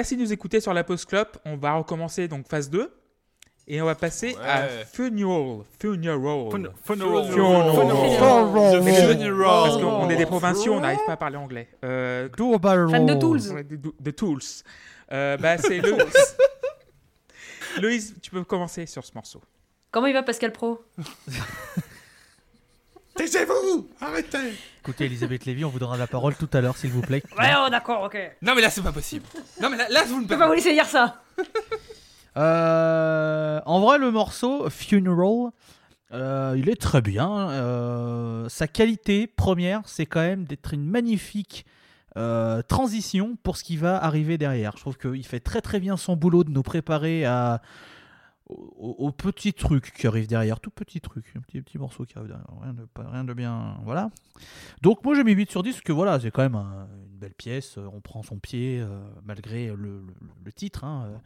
Merci de nous écouter sur la pause clope. On va recommencer donc phase 2. Et on va passer à Ouais. Funeral. Funeral. Funeral. Funeral. Funeral. Parce qu'on est des provinciaux, on n'arrive pas à parler anglais. Euh, Fan de Tools. Ouais, de, de Tools. Euh, bah, c'est Loïs. Loïs, tu peux commencer sur ce morceau. Comment il va Pascal Pro? Taisez-vous Arrêtez Écoutez, Elisabeth Lévy, on vous donnera la parole tout à l'heure, s'il vous plaît. Ouais, oh, d'accord, ok. Non mais là c'est pas possible. Non mais là, là vous ne Je peux pas vous laisser dire ça. Euh, en vrai, le morceau Funeral, euh, il est très bien. Euh, sa qualité première, c'est quand même d'être une magnifique euh, transition pour ce qui va arriver derrière. Je trouve qu'il fait très très bien son boulot de nous préparer à, au, au petit truc qui arrive derrière, tout petit truc, un petit, petit morceau qui arrive derrière, rien de, pas- rien de bien, voilà. Donc moi j'ai mis 8 sur 10 parce que voilà, c'est quand même un- une belle pièce, euh, on prend son pied euh, malgré le, le- le titre, hein, euh,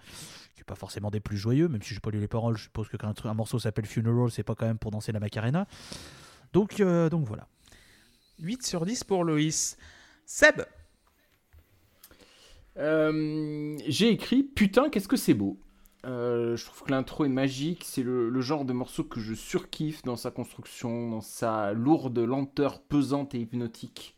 qui n'est pas forcément des plus joyeux, même si j'ai pas lu les paroles, je suppose que quand un, morceau s'appelle Funeral, c'est pas quand même pour danser la Macarena. Donc, euh, donc voilà. 8 sur 10 pour Loïs. Seb Euh, J'ai écrit Putain, qu'est-ce que c'est beau. Euh, je trouve que l'intro est magique. C'est le, genre de morceau que je surkiffe dans sa construction, dans sa lourde lenteur pesante et hypnotique,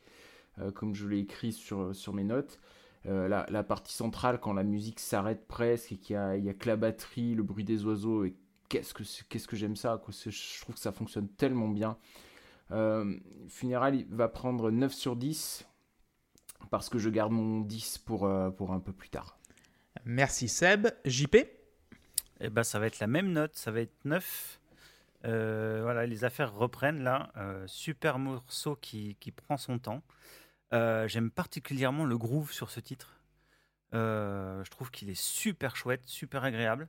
euh, comme je l'ai écrit sur, sur mes notes. Euh, la, partie centrale, quand la musique s'arrête presque et qu'il y a, que la batterie, le bruit des oiseaux, et qu'est-ce que, qu'est-ce que j'aime ça. Je trouve que ça fonctionne tellement bien. Funeral, va prendre 9 sur 10 parce que je garde mon 10 pour, pour un peu plus tard. Merci Seb. JP Eh ben, ça va être la même note, ça va être 9. Euh, voilà, les affaires reprennent là. Euh, super morceau qui, qui prend son temps. Euh, J'aime particulièrement le groove sur ce titre. Euh, je trouve qu'il est super chouette, super agréable.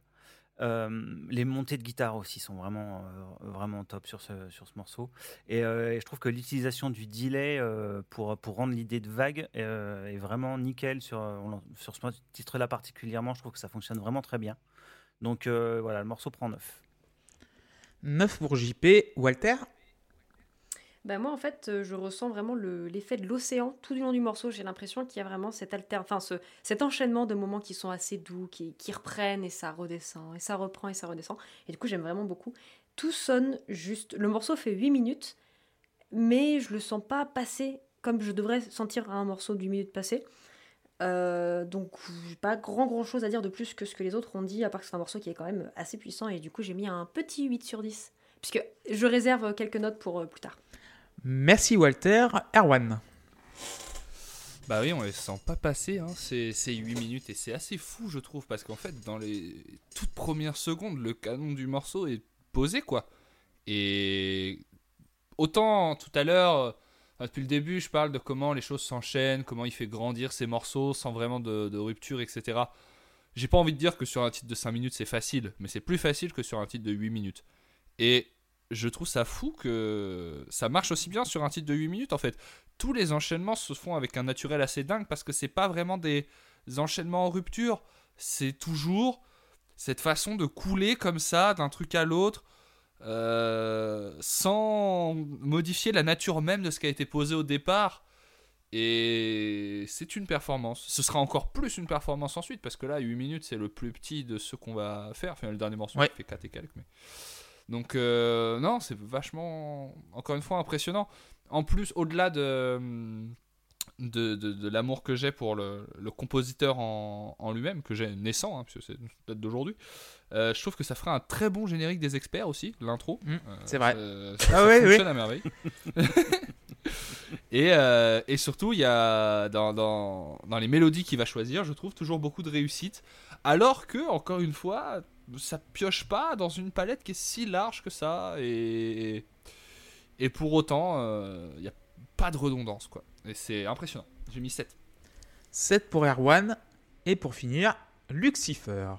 Les montées de guitare aussi sont vraiment, vraiment top sur ce, sur ce morceau. Et, et je trouve que l'utilisation du delay pour, pour rendre l'idée de vague est vraiment nickel sur, sur ce titre-là particulièrement. Je trouve que ça fonctionne vraiment très bien. Donc euh, voilà, le morceau prend 9. 9 pour JP. Walter Ben moi, en fait, euh, je ressens vraiment le- l'effet de l'océan tout du long du morceau. J'ai l'impression qu'il y a vraiment cet, alter... enfin, ce, cet enchaînement de moments qui sont assez doux, qui, qui reprennent et ça redescend, et ça reprend et ça redescend. Et du coup, j'aime vraiment beaucoup. Tout sonne juste. Le morceau fait 8 minutes, mais je le sens pas passer comme je devrais sentir un morceau de 8 minutes passé. Euh, donc, pas grand grand chose à dire de plus que ce que les autres ont dit, à part que c'est un morceau qui est quand même assez puissant. Et du coup, j'ai mis un petit 8 sur 10. Puisque je réserve quelques notes pour euh, plus tard. Merci Walter. Erwan Bah oui, on les sent pas passer, hein, ces, ces 8 minutes, et c'est assez fou, je trouve, parce qu'en fait, dans les toutes premières secondes, le canon du morceau est posé, quoi. Et autant tout à l'heure, enfin, depuis le début, je parle de comment les choses s'enchaînent, comment il fait grandir ses morceaux sans vraiment de, de rupture, etc. J'ai pas envie de dire que sur un titre de 5 minutes c'est facile, mais c'est plus facile que sur un titre de 8 minutes. Et je trouve ça fou que ça marche aussi bien sur un titre de 8 minutes en fait tous les enchaînements se font avec un naturel assez dingue parce que c'est pas vraiment des enchaînements en rupture, c'est toujours cette façon de couler comme ça d'un truc à l'autre euh, sans modifier la nature même de ce qui a été posé au départ. Et c'est une performance. Ce sera encore plus une performance ensuite parce que là, 8 minutes, c'est le plus petit de ce qu'on va faire. Enfin, le dernier morceau Ouais. fait 4 et quelques. Mais... Donc, euh, non, c'est vachement, encore une fois, impressionnant. En plus, au-delà de, de, de- de l'amour que j'ai pour le, le compositeur en, en lui-même, que j'ai naissant, hein, puisque c'est peut-être d'aujourd'hui, euh, je trouve que ça ferait un très bon générique des experts aussi, l'intro. Mm, Euh, c'est vrai. ça- ça Ah ouais, fonctionne à merveille. et, euh, et surtout, il y a dans, dans, dans les mélodies qu'il va choisir, je trouve toujours beaucoup de réussite. Alors que, encore une fois, ça pioche pas dans une palette qui est si large que ça. Et, et pour autant, il n'y a pas de redondance. quoi. Et c'est impressionnant. J'ai mis 7. 7 pour Erwan. Et pour finir, Lucifer.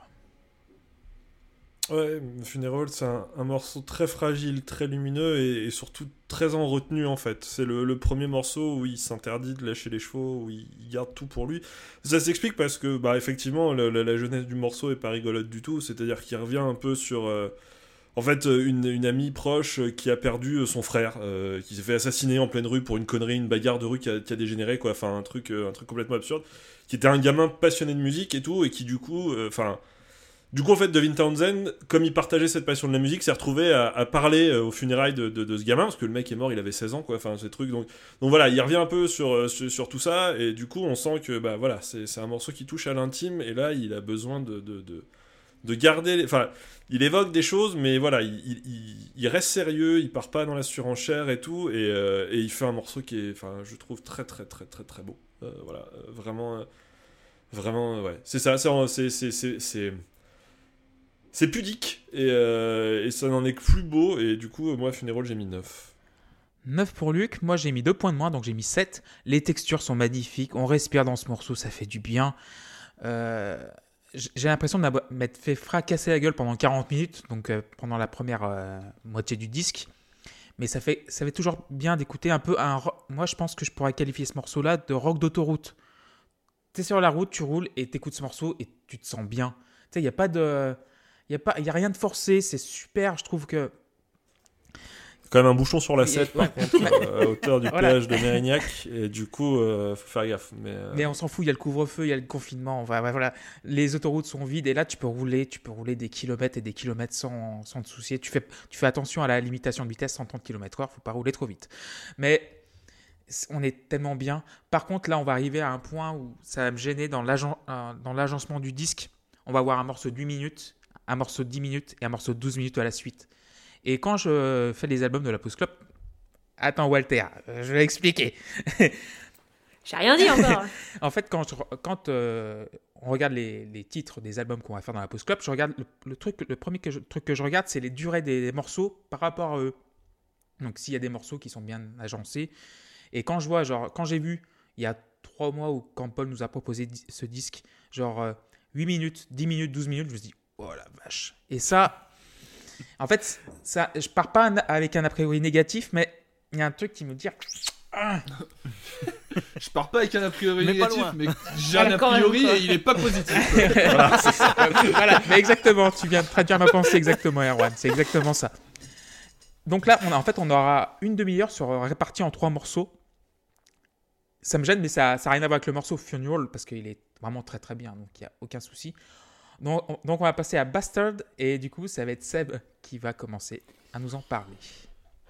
Ouais, Funeral, c'est un, un morceau très fragile, très lumineux et, et surtout très en retenue en fait. C'est le, le premier morceau où il s'interdit de lâcher les chevaux, où il, il garde tout pour lui. Ça s'explique parce que, bah, effectivement, la jeunesse du morceau est pas rigolote du tout. C'est-à-dire qu'il revient un peu sur. euh, en fait, euh, une, amie proche euh, qui a perdu euh, son frère, qui s'est fait assassiner en pleine rue pour une connerie, une bagarre de rue qui a, dégénéré, quoi. Enfin, un truc, un truc complètement absurde. Qui était un gamin passionné de musique et tout, et qui du coup, enfin. du coup, en fait, Devin Townsend, comme il partageait cette passion de la musique, s'est retrouvé à, parler aux funérailles de, ce gamin, parce que le mec est mort, il avait 16 ans, quoi. Enfin, ces trucs. Donc, donc voilà, il revient un peu sur, sur, tout ça, et du coup, on sent que, bah voilà, c'est c'est un morceau qui touche à l'intime, et là, il a besoin de, de, de, de garder. Enfin, il évoque des choses, mais voilà, il, il- reste sérieux, il part pas dans la surenchère et tout, et, euh, et il fait un morceau qui est, enfin, je trouve très très très très très beau. Euh, voilà, euh, vraiment, vraiment, ouais, c'est ça, c'est c'est pudique et, et ça n'en est que plus beau et du coup, moi, Funeral, j'ai mis 9. 9 pour Luc, moi j'ai mis 2 points de moins, donc j'ai mis 7. Les textures sont magnifiques, on respire dans ce morceau, ça fait du bien. Euh, j'ai l'impression de m'être fait fracasser la gueule pendant 40 minutes, donc euh, pendant la première euh, moitié du disque. Mais ça fait, ça fait toujours bien d'écouter un peu un Moi je pense que je pourrais qualifier ce morceau-là de rock d'autoroute. T'es sur la route, tu roules et t'écoutes ce morceau et tu te sens bien. Tu sais, il n'y a pas de. A, pas- y a rien de forcé, c'est super. Je trouve que Quand même un bouchon sur la Oui, 7 ouais. par contre, euh, à hauteur du Voilà. péage de Mérignac, et du coup, euh, faut faire gaffe. Mais, euh, Mais on s'en fout, il y a le couvre-feu, il y a le confinement. Enfin, ouais, voilà. Les autoroutes sont vides et là, tu peux rouler, tu peux rouler des kilomètres et des kilomètres sans, sans te soucier. Tu fais, tu fais attention à la limitation de vitesse 130 km/h, faut pas rouler trop vite. Mais on est tellement bien. Par contre, là, on va arriver à un point où ça va me gêner dans euh, dans l'agencement du disque. On va avoir un morceau de 8 minutes, un morceau de 10 minutes et un morceau de 12 minutes à la suite. Et quand je fais les albums de la Pause Club, attends Walter, euh, je vais expliquer. J'ai rien dit encore. En fait, quand, je- quand euh, on regarde les, les titres des albums qu'on va faire dans la Pause Club, je regarde le, le truc, le premier que je- truc que je regarde, c'est les durées des, des morceaux par rapport à eux. Donc, s'il y a des morceaux qui sont bien agencés. Et quand je vois, genre, quand j'ai vu il y a trois mois où quand Paul nous a proposé ce disque, genre euh, 8 minutes, 10 minutes, 12 minutes, je me dis, oh la vache. Et ça, en fait, ça, je pars pas avec un a priori négatif, mais il y a un truc qui me dit, ah, Je pars pas avec un a priori Mais négatif, mais j'ai un a priori et il est pas positif. voilà, c'est ça. Voilà, mais exactement, tu viens de traduire ma pensée exactement, Erwan, c'est exactement ça. Donc là, on a, en fait, on aura une demi-heure sur répartie en trois morceaux. Ça me gêne, mais ça n'a rien à voir avec le morceau Funeral parce qu'il est vraiment très très bien, donc il n'y a aucun souci. Donc on, va passer à Bastard et du coup, ça va être Seb qui va commencer à nous en parler.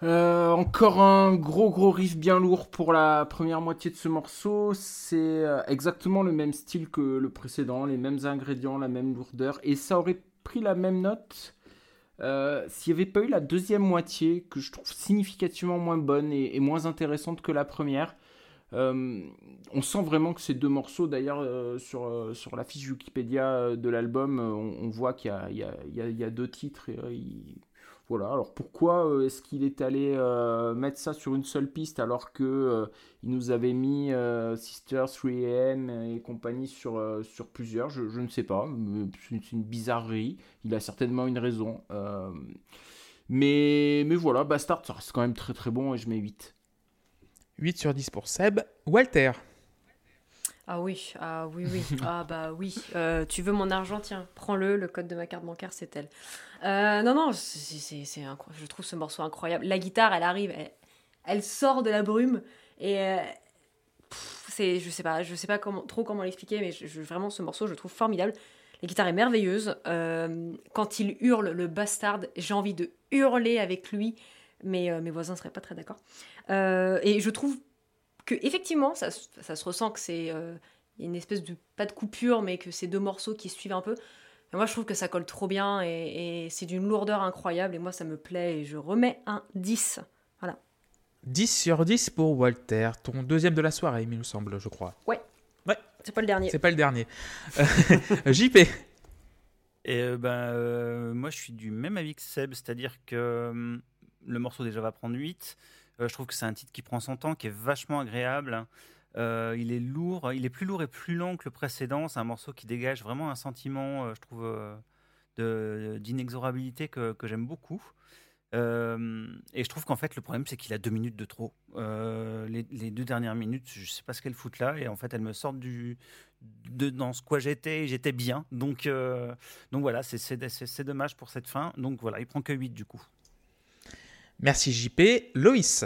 Euh, encore un gros gros riff bien lourd pour la première moitié de ce morceau. C'est euh, exactement le même style que le précédent, les mêmes ingrédients, la même lourdeur. Et ça aurait pris la même note euh, s'il n'y avait pas eu la deuxième moitié que je trouve significativement moins bonne et moins intéressante que la première. Euh, on sent vraiment que ces deux morceaux, d'ailleurs, euh, sur, euh, sur la fiche Wikipédia de l'album, on, voit qu'il y y, a, deux titres. Voilà, alors pourquoi est-ce qu'il est allé mettre ça sur une seule piste alors que il nous avait mis euh, Sister 3AM et compagnie sur, sur plusieurs? Je, je ne sais pas, c'est une bizarrerie. Il a certainement une raison. Mais, mais voilà, Bastard, ça reste quand même très très bon et je mets 8. 8 sur 10 pour Seb. Walter. Ah oui, ah oui, oui. Ah bah oui. Euh, tu veux mon argent, tiens, prends-le. Le code de ma carte bancaire, c'est elle. Euh, non, non, c'est- c'est c'est incro- Je trouve ce morceau incroyable. La guitare, elle arrive, elle, elle sort de la brume et euh, pff, c'est, je sais pas, je sais pas comment, trop comment l'expliquer, mais je- je- vraiment ce morceau, je le trouve formidable. La guitare est merveilleuse. Euh, quand il hurle, le bastard, j'ai envie de hurler avec lui, mais euh, mes voisins seraient pas très d'accord. Euh, et je trouve que effectivement, ça, se- ça se ressent que c'est euh, une espèce de pas de coupure, mais que c'est deux morceaux qui se suivent un peu. Et moi, je trouve que ça colle trop bien et, et c'est d'une lourdeur incroyable. Et moi, ça me plaît et je remets un 10. 10 sur 10 pour Walter. Ton deuxième de la soirée, il me semble, je crois. C'est pas le dernier. C'est pas le dernier. JP. Et euh, ben, euh, moi, je suis du même avis que Seb, c'est-à-dire que hum, le morceau déjà va prendre 8. Euh, je trouve que c'est un titre qui prend son temps, qui est vachement agréable. Euh, il est lourd, il est plus lourd et plus long que le précédent. C'est un morceau qui dégage vraiment un sentiment, euh, je trouve, d'inexorabilité que, j'aime beaucoup. Et je trouve qu'en fait, le problème, c'est qu'il a deux minutes de trop. Les, les deux dernières minutes, je sais pas ce qu'elles foutent là, et en fait, elles me sortent de dans ce quoi j'étais, j'étais bien. Donc, voilà, c'est dommage pour cette fin. Donc voilà, il prend que 8 du coup. Merci JP. Loïs.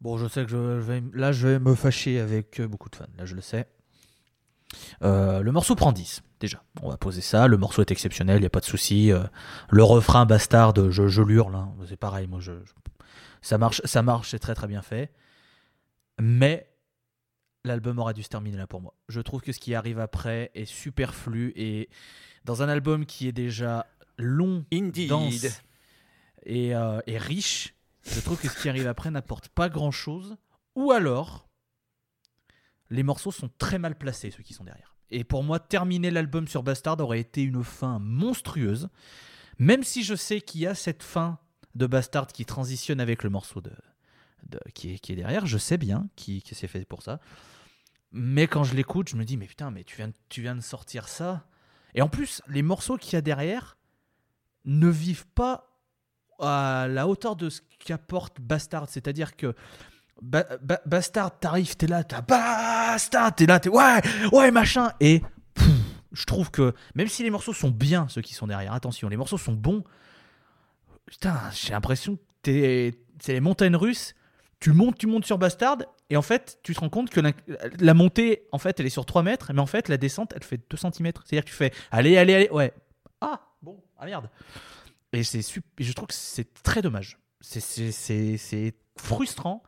Bon, je sais que je vais, là, je vais me fâcher avec euh, beaucoup de fans. Là, je le sais. Euh, le morceau prend 10, déjà. On va poser ça. Le morceau est exceptionnel, il n'y a pas de souci. Euh, le refrain bastard, je, je l'hurle. hein. C'est pareil, moi, je, je- ça marche, ça marche, c'est très très bien fait. Mais l'album aurait dû se terminer là pour moi. Je trouve que ce qui arrive après est superflu et dans un album qui est déjà long, Indeed. dense et, euh, et riche, je trouve que ce qui arrive après n'apporte pas grand chose. Ou alors, les morceaux sont très mal placés, ceux qui sont derrière. Et pour moi, terminer l'album sur Bastard aurait été une fin monstrueuse. Même si je sais qu'il y a cette fin de Bastard qui transitionne avec le morceau de, qui, est, derrière, je sais bien qui, c'est fait pour ça. Mais quand je l'écoute, je me dis, mais putain, mais tu viens, tu viens de sortir ça. Et en plus, les morceaux qu'il y a derrière ne vivent pas à la hauteur de ce qu'apporte Bastard. C'est-à-dire que Ba- Ba- Bastard, t'arrives, t'es là, t'as Bastard, t'es là, t'es ouais, ouais, machin. Et je trouve que même si les morceaux sont bien, ceux qui sont derrière, attention, les morceaux sont bons. Putain, j'ai l'impression que c'est les montagnes russes. Tu montes, tu montes sur Bastard, et en fait, tu te rends compte que la, la montée, en fait, elle est sur 3 mètres, mais en fait, la descente, elle fait 2 cm. C'est-à-dire que tu fais, allez, allez, allez, ouais. Ah, bon, ah merde. Et c'est je trouve que c'est très dommage. C'est- C'est c'est- c'est frustrant,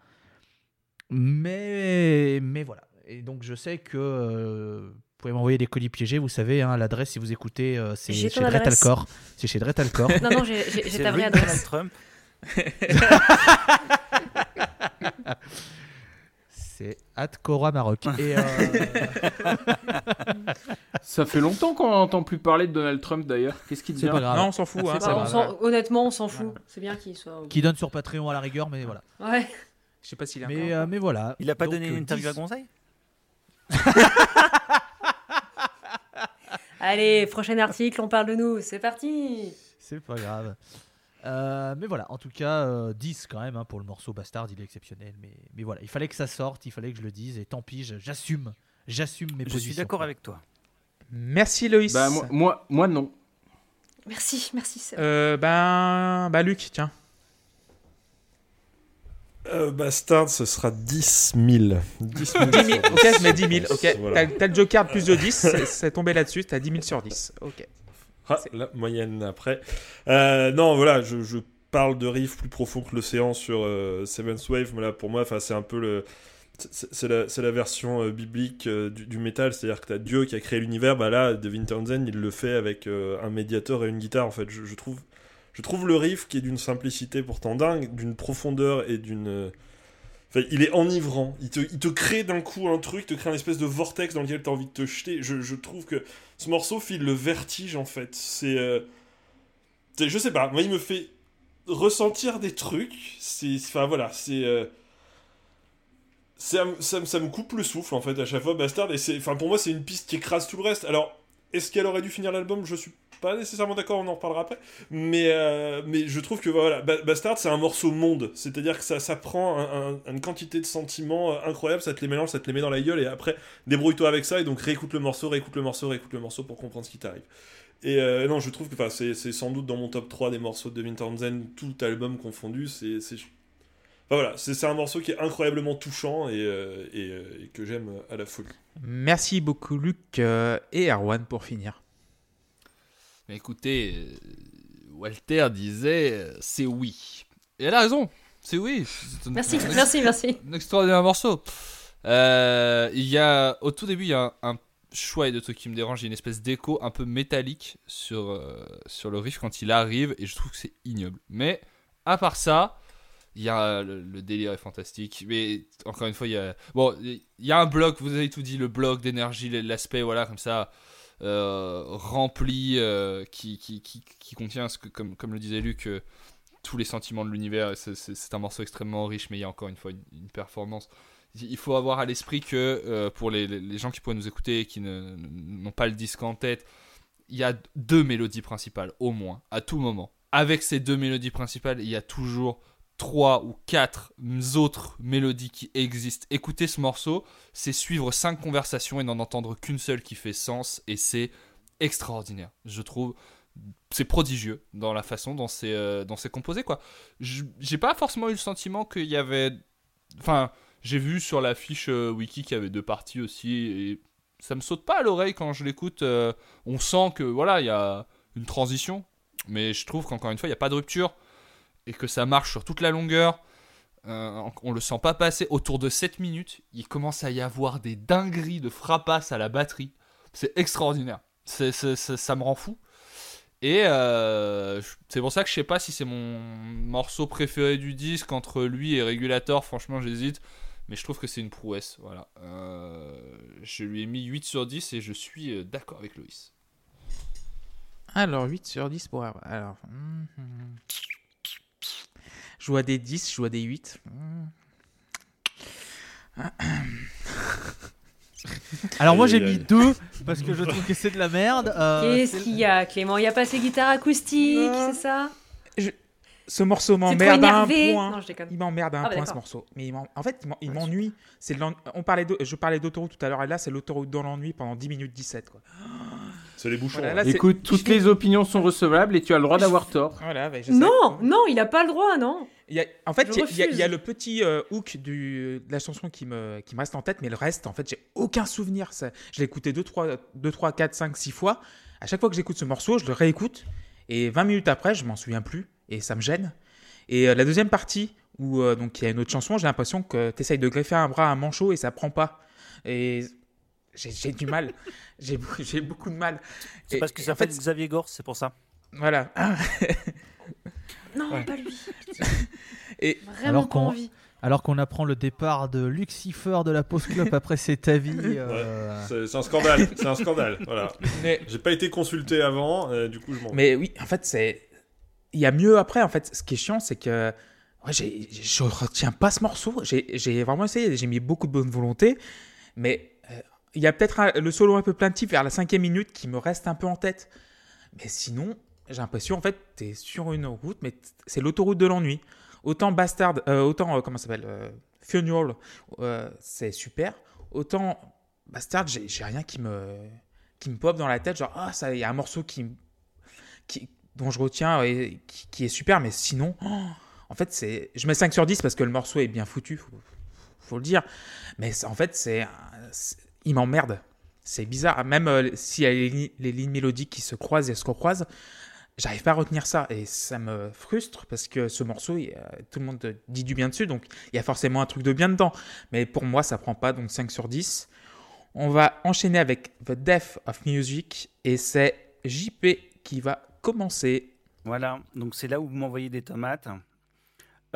mais, mais voilà. Et donc, je sais que euh, vous pouvez m'envoyer des colis piégés. Vous savez, hein, l'adresse, si vous écoutez, euh, c'est chez. Dretalcor. C'est chez Dretalcor. Non, non, j'ai ta vraie adresse. Trump. c'est Atkora Maroc. Et, euh, Ça fait longtemps qu'on n'entend plus parler de Donald Trump d'ailleurs. Qu'est-ce qu'il c'est devient pas grave. Non, on s'en fout. Hein, pas Bah, on s'en- honnêtement, on s'en fout. C'est bien qu'il soit. qui donne sur Patreon à la rigueur, mais voilà. Ouais. Je sais pas s'il est Mais, encore. euh, mais voilà. Il a pas Donc, donné euh, une interview 10. à Gonzaï Allez, prochain article, on parle de nous. C'est parti. C'est pas grave. Euh, mais voilà, en tout cas, euh, 10 quand même hein, pour le morceau Bastard, il est exceptionnel. Mais, mais voilà, il fallait que ça sorte, il fallait que je le dise, et tant pis, je- j'assume. J'assume mes Je positions. suis d'accord avec toi. Merci Loïs. Bah moi, moi, moi, non. Merci, merci. Seb. Euh, ben, bah Luc, tiens. Euh, Bastard, ce sera 10 000. 10 000. 10 000, ok, je mets 10 000, ok. Voilà. T'as le joker plus de 10, c'est- tombé là-dessus, t'as 10 000 sur 10. Ok. Ah, la moyenne après. Euh, non, voilà, je, je parle de riffs plus profonds que l'océan sur euh, Seventh Wave, mais là, pour moi, enfin, c'est un peu le. C'est- la, la version euh, biblique euh, du, métal, c'est-à-dire que t'as Dieu qui a créé l'univers, bah là, Devin Townsend, il le fait avec euh, un médiateur et une guitare, en fait. Je, trouve, je trouve le riff qui est d'une simplicité pourtant dingue, d'une profondeur et d'une. Enfin, il est enivrant. Il te, il te crée d'un coup un truc, te crée un espèce de vortex dans lequel tu as envie de te jeter. Je, je trouve que ce morceau file le vertige en fait. C'est. c'est- je sais pas, moi il me fait ressentir des trucs. C'est. Enfin voilà, c'est. Ça, ça, me- coupe le souffle en fait à chaque fois, Bastard. Et c'est, enfin pour moi c'est une piste qui écrase tout le reste. Alors, est-ce qu'elle aurait dû finir l'album? Je suis pas nécessairement d'accord, on en reparlera après. Mais, euh, mais je trouve que voilà, Ba- Bastard c'est un morceau monde. C'est-à-dire que ça, prend un- un- une quantité de sentiments euh, incroyables, ça te les mélange, ça te les met dans la gueule et après débrouille-toi avec ça et donc réécoute le morceau, réécoute le morceau, réécoute le morceau pour comprendre ce qui t'arrive. Et euh, non, je trouve que c'est sans doute dans mon top 3 des morceaux de Devin tout album confondu. C'est. Enfin voilà, c'est un morceau qui est incroyablement touchant et, euh, et, euh, et que j'aime à la folie. Merci beaucoup Luc euh, et Erwan pour finir. Mais écoutez, euh, Walter disait euh, c'est oui. Et elle a raison, c'est oui. C'est un- Merci, un- merci, merci. un extraordinaire morceau. Euh, il y a, au tout début, il y a un, un choix de trucs qui me dérange. Il y a une espèce d'écho un peu métallique sur, euh, sur le riff quand il arrive, et je trouve que c'est ignoble. Mais à part ça, il y a le, le délire est fantastique. Mais encore une fois, il y a, bon, il y a un bloc. Vous avez tout dit, le bloc d'énergie, l'aspect, voilà, comme ça. euh, rempli euh, qui, qui, qui, qui contient ce que, comme, comme le disait Luc euh, tous les sentiments de l'univers C'est- un morceau extrêmement riche mais il y a encore une fois une, performance il faut avoir à l'esprit que euh, pour les, les- gens qui pourraient nous écouter qui n'ont pas le disque en tête, il y a deux mélodies principales au moins, à tout moment. avec ces deux mélodies principales, il y a toujours trois ou quatre autres mélodies qui existent. Écouter ce morceau, c'est suivre cinq conversations et n'en entendre qu'une seule qui fait sens, et c'est extraordinaire, je trouve. C'est prodigieux dans la façon dont c'est euh, composé quoi. J'ai pas forcément eu le sentiment qu'il y avait, enfin, j'ai vu sur la fiche euh, wiki qu'il y avait deux parties aussi, et ça me saute pas à l'oreille quand je l'écoute. euh, on sent que voilà, il y a une transition, mais je trouve qu'encore une fois, il n'y a pas de rupture et que ça marche sur toute la longueur. Euh, on le sent pas passer autour de 7 minutes. Il commence à y avoir des dingueries de frappasse à la batterie. C'est extraordinaire. Ça me rend fou. Et euh, c'est pour ça que je sais pas si c'est mon morceau préféré du disque entre lui et Regulator. Franchement, j'hésite. Mais je trouve que c'est une prouesse. Voilà. Euh, je lui ai mis 8 sur 10 et je suis euh, d'accord avec Loïs. Alors, 8 sur 10 pour. Alors. hum, hum. Je joue à des 10, je joue à des 8. Hum. Alors moi j'ai mis deux parce que je trouve que c'est de la merde. Euh, Qu'est-ce qu'il y a, Clément? Il n'y a pas ses guitares acoustiques, Non. c'est ça? Ce morceau m'emmerde à un point. Non. Il m'emmerde à un Ah bah point ce morceau. Mais il en fait, il m'en- il m'ennuie. C'est on parlait de- je parlais d'autoroute tout à l'heure et là c'est l'autoroute dans l'ennui pendant 10 minutes 17 quoi. C'est les bouchons. Voilà, hein. là, Écoute, toutes les opinions sont recevables et tu as le droit d'avoir tort. Voilà, bah, je sais. Non, non, il n'a pas le droit, non. Il y a- en fait, il y a- il y, le petit euh, hook du, de la chanson qui me, qui me reste en tête, mais le reste, en fait, j'ai aucun souvenir. Ça, je l'ai écouté 2, 3, 2, 3, 4, 5, 6 fois. À chaque fois que j'écoute ce morceau, je le réécoute. Et 20 minutes après, je m'en souviens plus. Et ça me gêne. Et euh, la deuxième partie, où euh, donc il y a une autre chanson, j'ai l'impression que tu essayes de greffer un bras à un manchot et ça prend pas. Et j'ai j'ai du mal. J'ai beaucoup- j'ai beaucoup de mal. C'est Et- parce que ça en fait fait, Xavier Gors, c'est pour ça. Voilà. Non, Ouais. pas lui. Et Vraiment Alors qu'on- envie. Alors qu'on apprend le départ de Lucifer de la Post Club après cet avis. euh, C'est c'est un scandale. C'est un scandale. Voilà. mais, J'ai pas été consulté avant, euh, du coup je m'en. Mais oui, en fait, c'est. Il y a mieux après. En fait, ce qui est chiant, c'est que. Ouais, j'ai- je retiens pas ce morceau. J'ai j'ai vraiment essayé. J'ai mis beaucoup de bonne volonté. Mais il y a peut-être le solo un peu plaintif vers la cinquième minute qui me reste un peu en tête. Mais sinon, j'ai l'impression, en fait, tu es sur une route, mais c'est l'autoroute de l'ennui. Autant Bastard, euh, autant, euh, comment ça s'appelle euh, Funeral, euh, c'est super. Autant Bastard, j'ai rien qui me, qui me pop dans la tête. Genre, ah, il y a un morceau qui, qui, dont je retiens et qui, est super, mais sinon, en fait, c'est, je mets 5 sur 10 parce que le morceau est bien foutu, faut, faut le dire. Mais en fait, c'est- il m'emmerde. C'est bizarre. Même euh, s'il y a les, li- les lignes mélodiques qui se croisent et se recroisent, j'arrive pas à retenir ça. Et ça me frustre parce que ce morceau, tout le monde dit du bien dessus, donc il y a forcément un truc de bien dedans. Mais pour moi, ça prend pas, donc 5 sur 10. On va enchaîner avec The Death of Music et c'est JP qui va commencer. Voilà, donc c'est là où vous m'envoyez des tomates.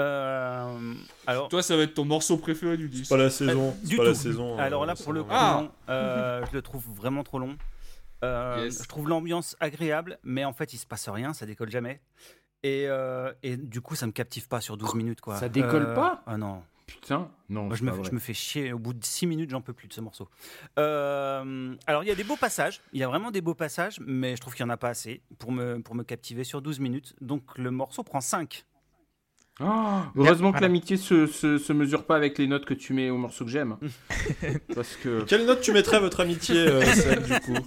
Euh, alors, Toi, ça va être ton morceau préféré du disque. Pas la saison. c'est du pas la tout. saison. Alors euh, là, ça pour le coup, Ah. non, euh, je le trouve vraiment trop long. Euh, Yes. Je trouve l'ambiance agréable, mais en fait, il se passe rien, ça décolle jamais. Et, euh, et du coup, ça me captive pas sur 12 minutes. Quoi. Ça décolle Euh, pas Ah non. Putain, non. Moi, je, me, je fais chier. Au bout de 6 minutes, j'en peux plus de ce morceau. Euh, alors, il y a des beaux passages. Il y a vraiment des beaux passages, mais je trouve qu'il n'y en a pas assez pour me, pour me captiver sur 12 minutes. Donc, le morceau prend 5. Ah, heureusement que Voilà. l'amitié se, se, se mesure pas avec les notes que tu mets au morceau que j'aime. Parce que. Quelle note tu mettrais à votre amitié, euh, du coup?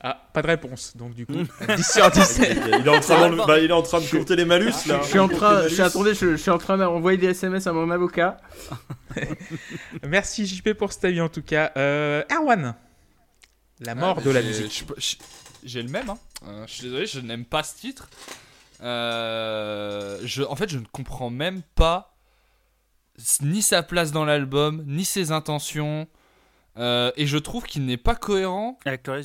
Ah, pas de réponse, donc du coup, 10 sur 10. il est, en train d'enlever- bah, il est en train de compter les malus là. Je suis en train, je les suis, malus. attendez, je, je suis en train d'envoyer des SMS à mon avocat. Merci JP pour cet avis en tout cas. Euh, Erwan, la mort Ah, de la musique. J'ai le même. Hein. Euh, je suis désolé, je n'aime pas ce titre. Euh, je, en fait, je ne comprends même pas ni sa place dans l'album, ni ses intentions. Euh, et je trouve qu'il n'est pas cohérent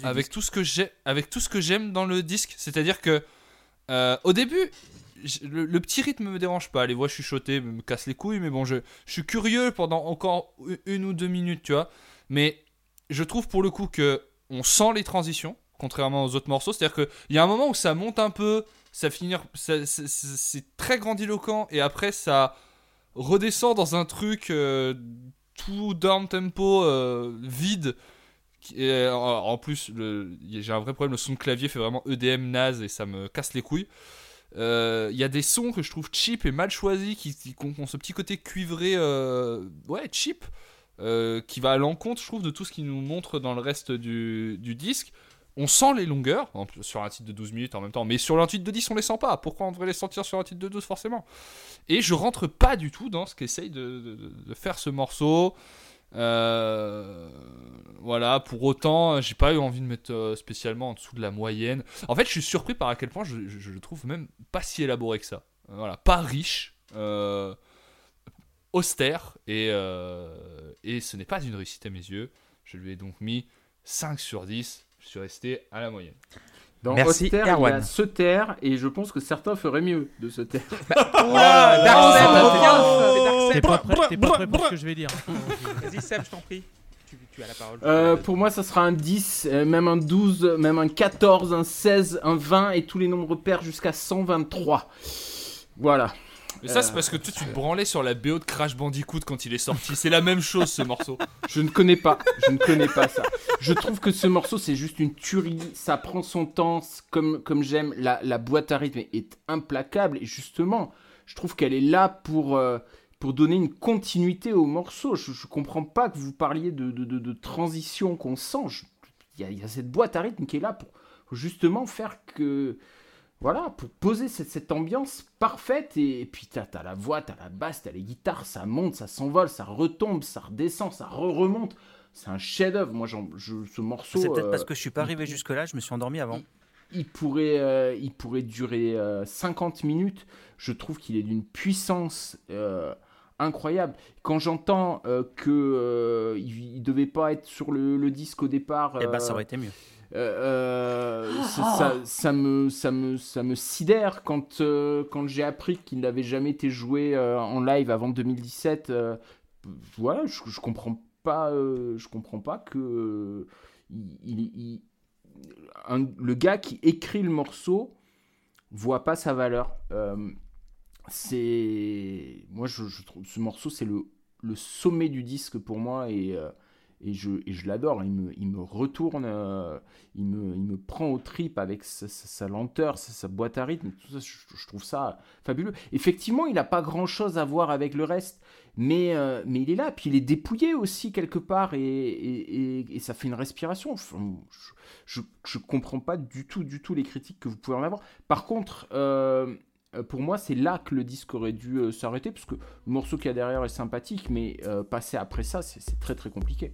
Avec tout ce que j'ai, avec tout ce que j'aime dans le disque. C'est-à-dire que euh, au début, le, le petit rythme me dérange pas, les voix chuchotées me cassent les couilles, mais bon, je, je suis curieux pendant encore une ou deux minutes, tu vois. Mais je trouve pour le coup que on sent les transitions, contrairement aux autres morceaux. C'est-à-dire qu'il y a un moment où ça monte un peu, ça c'est- très grandiloquent, et après ça redescend dans un truc euh, tout down tempo, euh, vide, euh, en plus, j'ai un vrai problème. Le son de clavier fait vraiment EDM naze et ça me casse les couilles. Il y a des sons que je trouve cheap et mal choisis qui, ont, ce petit côté cuivré, ouais, cheap, qui va à l'encontre, je trouve, de tout ce qui nous montre dans le reste du disque. On sent les longueurs sur un titre de 12 minutes en même temps, mais sur un titre de 10, on les sent pas. Pourquoi on devrait les sentir sur un titre de 12 forcément? Et je rentre pas du tout dans ce qu'essaye de, faire ce morceau. Euh, voilà, pour autant, j'ai pas eu envie de mettre euh, spécialement en dessous de la moyenne. En fait, je suis surpris par à quel point je, le trouve même pas si élaboré que ça. Euh, Voilà, pas riche, austère, et, et ce n'est pas une réussite à mes yeux. Je lui ai donc mis 5 sur 10. Je suis resté à la moyenne. Dans Merci, Austère, il y Erwan. a se taire et je pense que certains feraient mieux de se taire. Oula, Dark Seb, T'es pas prêt, t'es pas prêt pour ce que je vais dire. Vas-y Seb, je t'en prie. Tu, tu as la parole. Euh, pour moi, ça sera un 10, euh, même un 12, même un 14, un 16, un 20 et tous les nombres pairs jusqu'à 123. Voilà. Mais ça, Euh, c'est parce que toi, tu te branlais sur la BO de Crash Bandicoot quand il est sorti. C'est la même chose, ce morceau. Je ne connais pas, je ne connais pas ça. Je trouve que ce morceau, c'est juste une tuerie. Ça prend son temps, comme, comme j'aime. La, la boîte à rythme est implacable. Et justement, je trouve qu'elle est là pour, euh, pour donner une continuité au morceau. Je ne comprends pas que vous parliez de, de, de- de transition qu'on sent. Il y, y a cette boîte à rythme qui est là pour justement faire que. Voilà, pour poser cette, cette ambiance parfaite. Et, et puis, t'as as la voix, t'as la basse, t'as les guitares, ça monte, ça s'envole, ça retombe, ça redescend, ça re-remonte. C'est un chef-d'œuvre. Moi, je- ce morceau. C'est peut-être euh, parce que je suis pas arrivé jusque-là, je me suis endormi avant. il pourrait, euh, il pourrait durer euh, 50 minutes. Je trouve qu'il est d'une puissance euh, incroyable. Quand j'entends euh, que euh, il, il devait pas être sur le, le disque au départ, Et bah, ça euh, aurait été mieux. Euh, euh, ça, ça- ça me, ça, me, ça me sidère quand, euh, quand j'ai appris qu'il n'avait jamais été joué euh, en live avant 2017. euh, voilà, je, je comprends pas, je comprends pas que il, un- le gars qui écrit le morceau voit pas sa valeur. C'est moi, je, je trouve ce morceau c'est le, le sommet du disque pour moi et et je, l'adore, il me, il me retourne, euh, il, me, prend aux tripes avec sa, lenteur, sa, boîte à rythme, tout ça, je, trouve ça fabuleux. Effectivement, il n'a pas grand-chose à voir avec le reste, mais, euh, mais il est là, puis il est dépouillé aussi quelque part, et, ça fait une respiration. Je, je comprends pas du tout, du tout les critiques que vous pouvez en avoir. Par contre, euh, pour moi, c'est là que le disque aurait dû s'arrêter, parce que le morceau qu'il y a derrière est sympathique, mais passer après ça, c'est très très compliqué.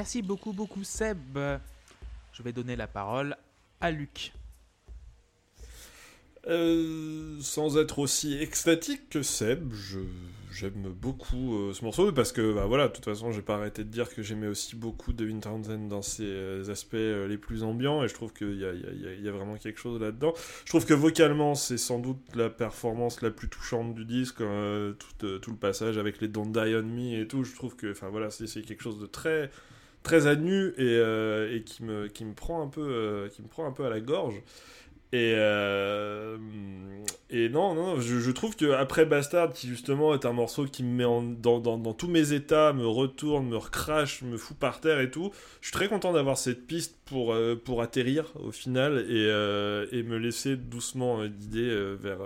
Merci beaucoup, beaucoup, Seb. Je vais donner la parole à Luc. Euh, sans être aussi extatique que Seb, j'aime beaucoup euh, ce morceau parce que, bah voilà, de toute façon, j'ai pas arrêté de dire que j'aimais aussi beaucoup Devin Townsend dans ses euh, aspects les plus ambiants et je trouve qu'il y a, vraiment quelque chose là-dedans. Je trouve que vocalement, c'est sans doute la performance la plus touchante du disque, euh, tout, tout le passage avec les Don't Die on Me et tout. Je trouve que, enfin voilà, c'est quelque chose de très très à nu et, euh, et qui me qui me prend un peu euh, qui me prend un peu à la gorge. Et euh, et non non je, trouve que après Bastard qui justement est un morceau qui me met en- dans, dans, dans tous mes états me retourne me recrache me fout par terre et tout je suis très content d'avoir cette piste pour pour atterrir au final et, et me laisser doucement guider vers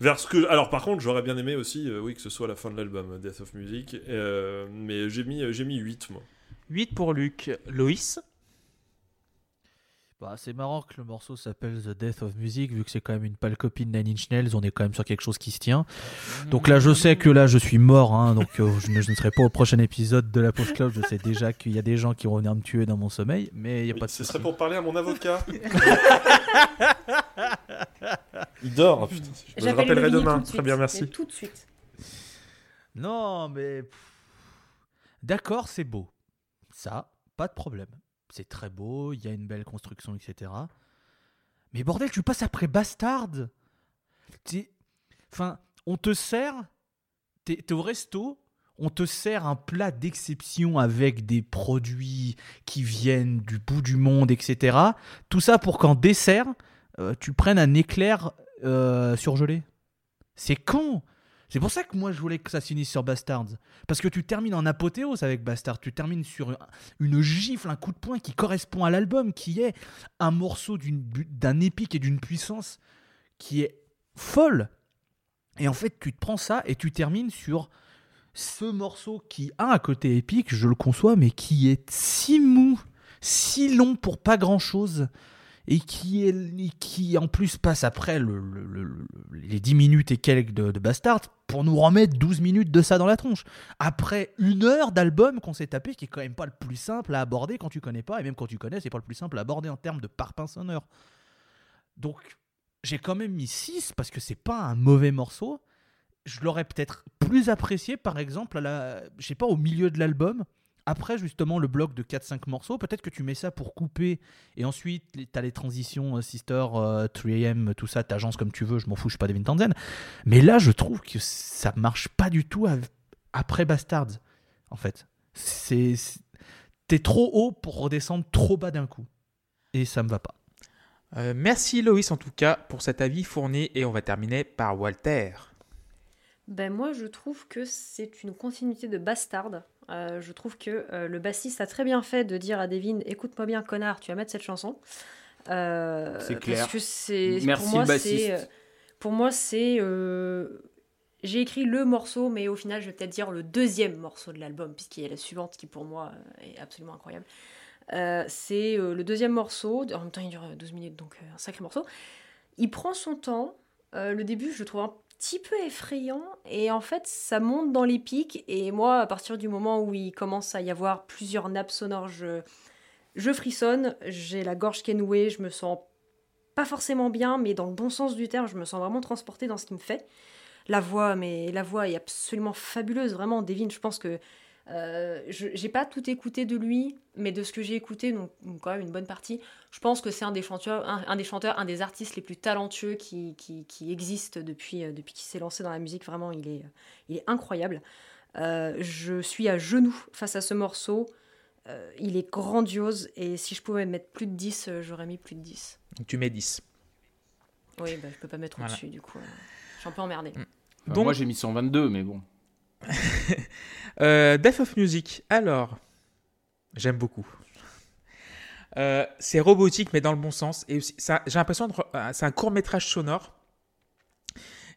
vers ce que alors par contre j'aurais bien aimé aussi oui que ce soit la fin de l'album Death of Music mais j'ai mis j'ai mis 8 moi 8 pour Luc. Loïs Bah, c'est marrant que le morceau s'appelle The Death of Music, vu que c'est quand même une pâle copine de Nine Inch Nails, on est quand même sur quelque chose qui se tient. Donc là, je sais que là, je suis mort, hein, donc euh, je, ne, je ne serai pas au prochain épisode de la Post Cloud. Je sais déjà qu'il y a des gens qui vont venir me tuer dans mon sommeil, mais il n'y a Oui, pas de ce serait pour parler à mon avocat. Il dort. Putain, je le J'appelle rappellerai demain. Très bien, merci. Tout de suite. Non, mais. D'accord, c'est beau. Ça, pas de problème. C'est très beau, il y a une belle construction, etc. Mais bordel, tu passes après Bastard Enfin, on te sert. T'es t'es au resto, on te sert un plat d'exception avec des produits qui viennent du bout du monde, etc. Tout ça pour qu'en dessert, euh, tu prennes un éclair euh, surgelé. C'est con c'est pour ça que moi je voulais que ça se finisse sur Bastards. Parce que tu termines en apothéose avec Bastards. Tu termines sur un- une gifle, un coup de poing qui correspond à l'album, qui est un morceau d'un épique et d'une puissance qui est folle. Et en fait, tu te prends ça et tu termines sur ce morceau qui a un côté épique, je le conçois, mais qui est si mou, si long pour pas grand chose et qui, est, qui en plus passe après le- le- le- le- les 10 minutes et quelques de, de Bastard pour nous remettre 12 minutes de ça dans la tronche. Après une heure d'album qu'on s'est tapé, qui est quand même pas le plus simple à aborder quand tu connais pas, et même quand tu connais, c'est pas le plus simple à aborder en termes de parpaing sonore. Donc j'ai quand même mis 6 parce que c'est pas un mauvais morceau. Je l'aurais peut-être plus apprécié, par exemple, à la, je sais pas, au milieu de l'album. Après, justement, le bloc de 4-5 morceaux, peut-être que tu mets ça pour couper et ensuite, tu as les transitions euh, Sister, euh, 3AM, tout ça, t'agences comme tu veux, je m'en fous, je suis pas Devin Townsend. Mais là, je trouve que ça marche pas du tout après Bastards, en fait. C'est, c'est- T'es trop haut pour redescendre trop bas d'un coup. Et ça me va pas. Euh, Merci Loïs en tout cas pour cet avis fourni et on va terminer par Walter. Ben moi, je trouve que c'est une continuité de Bastard. Euh, je trouve que euh, le bassiste a très bien fait de dire à Devin écoute-moi bien, connard, tu vas mettre cette chanson. Euh, C'est clair. Parce que c'est Merci, pour moi, le bassiste. c'est pour moi c'est j'ai écrit le morceau, mais au final, je vais peut-être dire le deuxième morceau de l'album, puisqu'il y a la suivante qui pour moi est absolument incroyable. C'est le deuxième morceau. En même temps, il dure euh, 12 minutes, donc un sacré morceau. Il prend son temps. Le début, je le trouve un petit peu effrayant. Et en fait, ça monte dans les pics. Et moi, à partir du moment où il commence à y avoir plusieurs nappes sonores, je, frissonne. J'ai la gorge qui est nouée. Je me sens pas forcément bien, mais dans le bon sens du terme, je me sens vraiment transportée dans ce qu'il me fait. La voix, mais la voix est absolument fabuleuse, vraiment. Devin, je pense que euh, je j'ai pas tout écouté de lui, mais de ce que j'ai écouté, donc donc quand même une bonne partie, je pense que c'est un des chanteurs, un, un des chanteurs, un des artistes les plus talentueux qui, qui, qui existe depuis, euh, depuis qu'il s'est lancé dans la musique. Vraiment, il est, il est incroyable. Euh, je suis à genoux face à ce morceau. Euh, il est grandiose et si je pouvais mettre plus de 10, euh, j'aurais mis plus de 10. Donc tu mets 10. Oui, bah, je peux pas mettre Voilà. au-dessus du coup. euh, je suis un peu emmerdée. Enfin, Donc- Moi j'ai mis 122, mais bon. Euh, Death of Music, alors, j'aime beaucoup. Euh, c'est robotique, mais dans le bon sens. Et j'ai l'impression re- euh, c'est un court métrage sonore.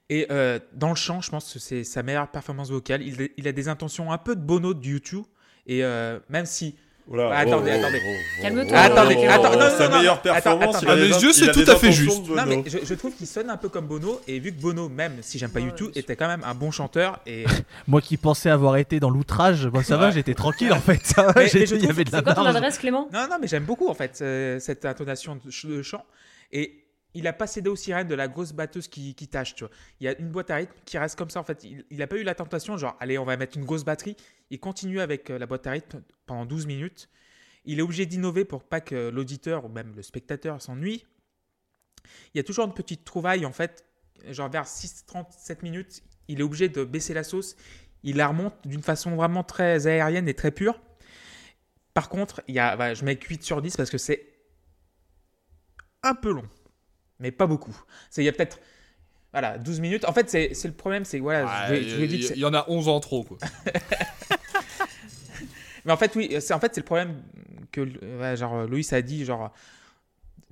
Et dans le chant, je pense que c'est sa meilleure performance vocale. Il, a des intentions un peu de Bono de YouTube. Et même si Voilà. Bah, attendez, Oh, attendez. oh, oh, Calme-toi. oh, Attendez, oh, attends, oh, non, non, Sa non, meilleure attends, performance, attends, il a à mes des- yeux, c'est tout à fait juste. Non, Bono. mais je, je trouve qu'il sonne un peu comme Bono, et vu que Bono, même si j'aime pas Ouais, sûr. était quand même un bon chanteur, et Moi qui pensais avoir été dans l'outrage, bon, ça va, j'étais tranquille en fait. Ça va, Mais- j'ai- mais je il y trouve avait de la C'est quoi ton adresse, Clément? Non, non, mais j'aime beaucoup en fait euh, cette intonation de chant. Et il a pas cédé aux sirènes de la grosse batteuse qui, qui tâche. Il y a une boîte à rythme qui reste comme ça en fait. Il, il a pas eu la tentation, genre, allez, on va mettre une grosse batterie. Il continue avec euh, la boîte à rythme pendant 12 minutes. Il est obligé d'innover pour pas que l'auditeur ou même le spectateur s'ennuie. Il y a toujours une petite trouvaille en fait, genre vers 6-37 minutes, il est obligé de baisser la sauce. Il la remonte d'une façon vraiment très aérienne et très pure. Par contre, il y a, voilà, je mets que 8 sur 10 parce que c'est un peu long, mais pas beaucoup. Il y a peut-être voilà, 12 minutes. En fait, c'est le problème, c'est voilà, je Ouais, dit que Il y en a 11 en trop, quoi. Mais en fait, oui, c'est en fait le problème que ouais, genre Loïs a dit genre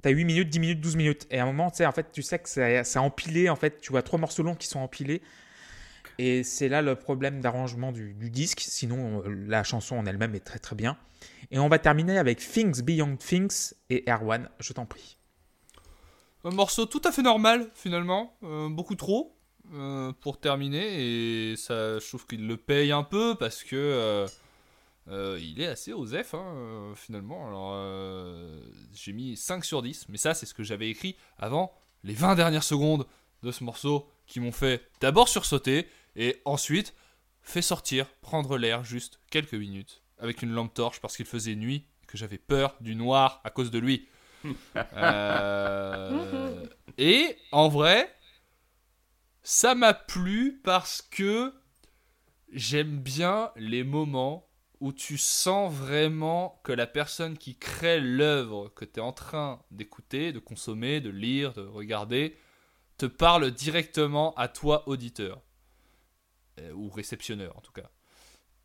t'as 8 minutes, 10 minutes, 12 minutes et à un moment, tu sais en fait, tu sais que c'est empilé en fait, tu vois trois morceaux longs qui sont empilés. Et c'est là le problème d'arrangement du, du disque. Sinon, la chanson en elle-même est très très bien. Et on va terminer avec Things Beyond Things et Erwan, je t'en prie. Un morceau tout à fait normal, finalement. euh, beaucoup trop euh, pour terminer. Et ça, je trouve qu'il le paye un peu parce que euh, il est assez osef, hein, finalement. Alors, j'ai mis 5 sur 10. Mais ça, c'est ce que j'avais écrit avant les 20 dernières secondes de ce morceau qui m'ont fait d'abord sursauter et ensuite fait sortir, prendre l'air juste quelques minutes avec une lampe torche parce qu'il faisait nuit et que j'avais peur du noir à cause de lui. Euh, et en vrai, ça m'a plu parce que j'aime bien les moments où tu sens vraiment que la personne qui crée l'œuvre que tu es en train d'écouter, de consommer, de lire, de regarder, te parle directement à toi, auditeur. Euh, ou réceptionneur, en tout cas.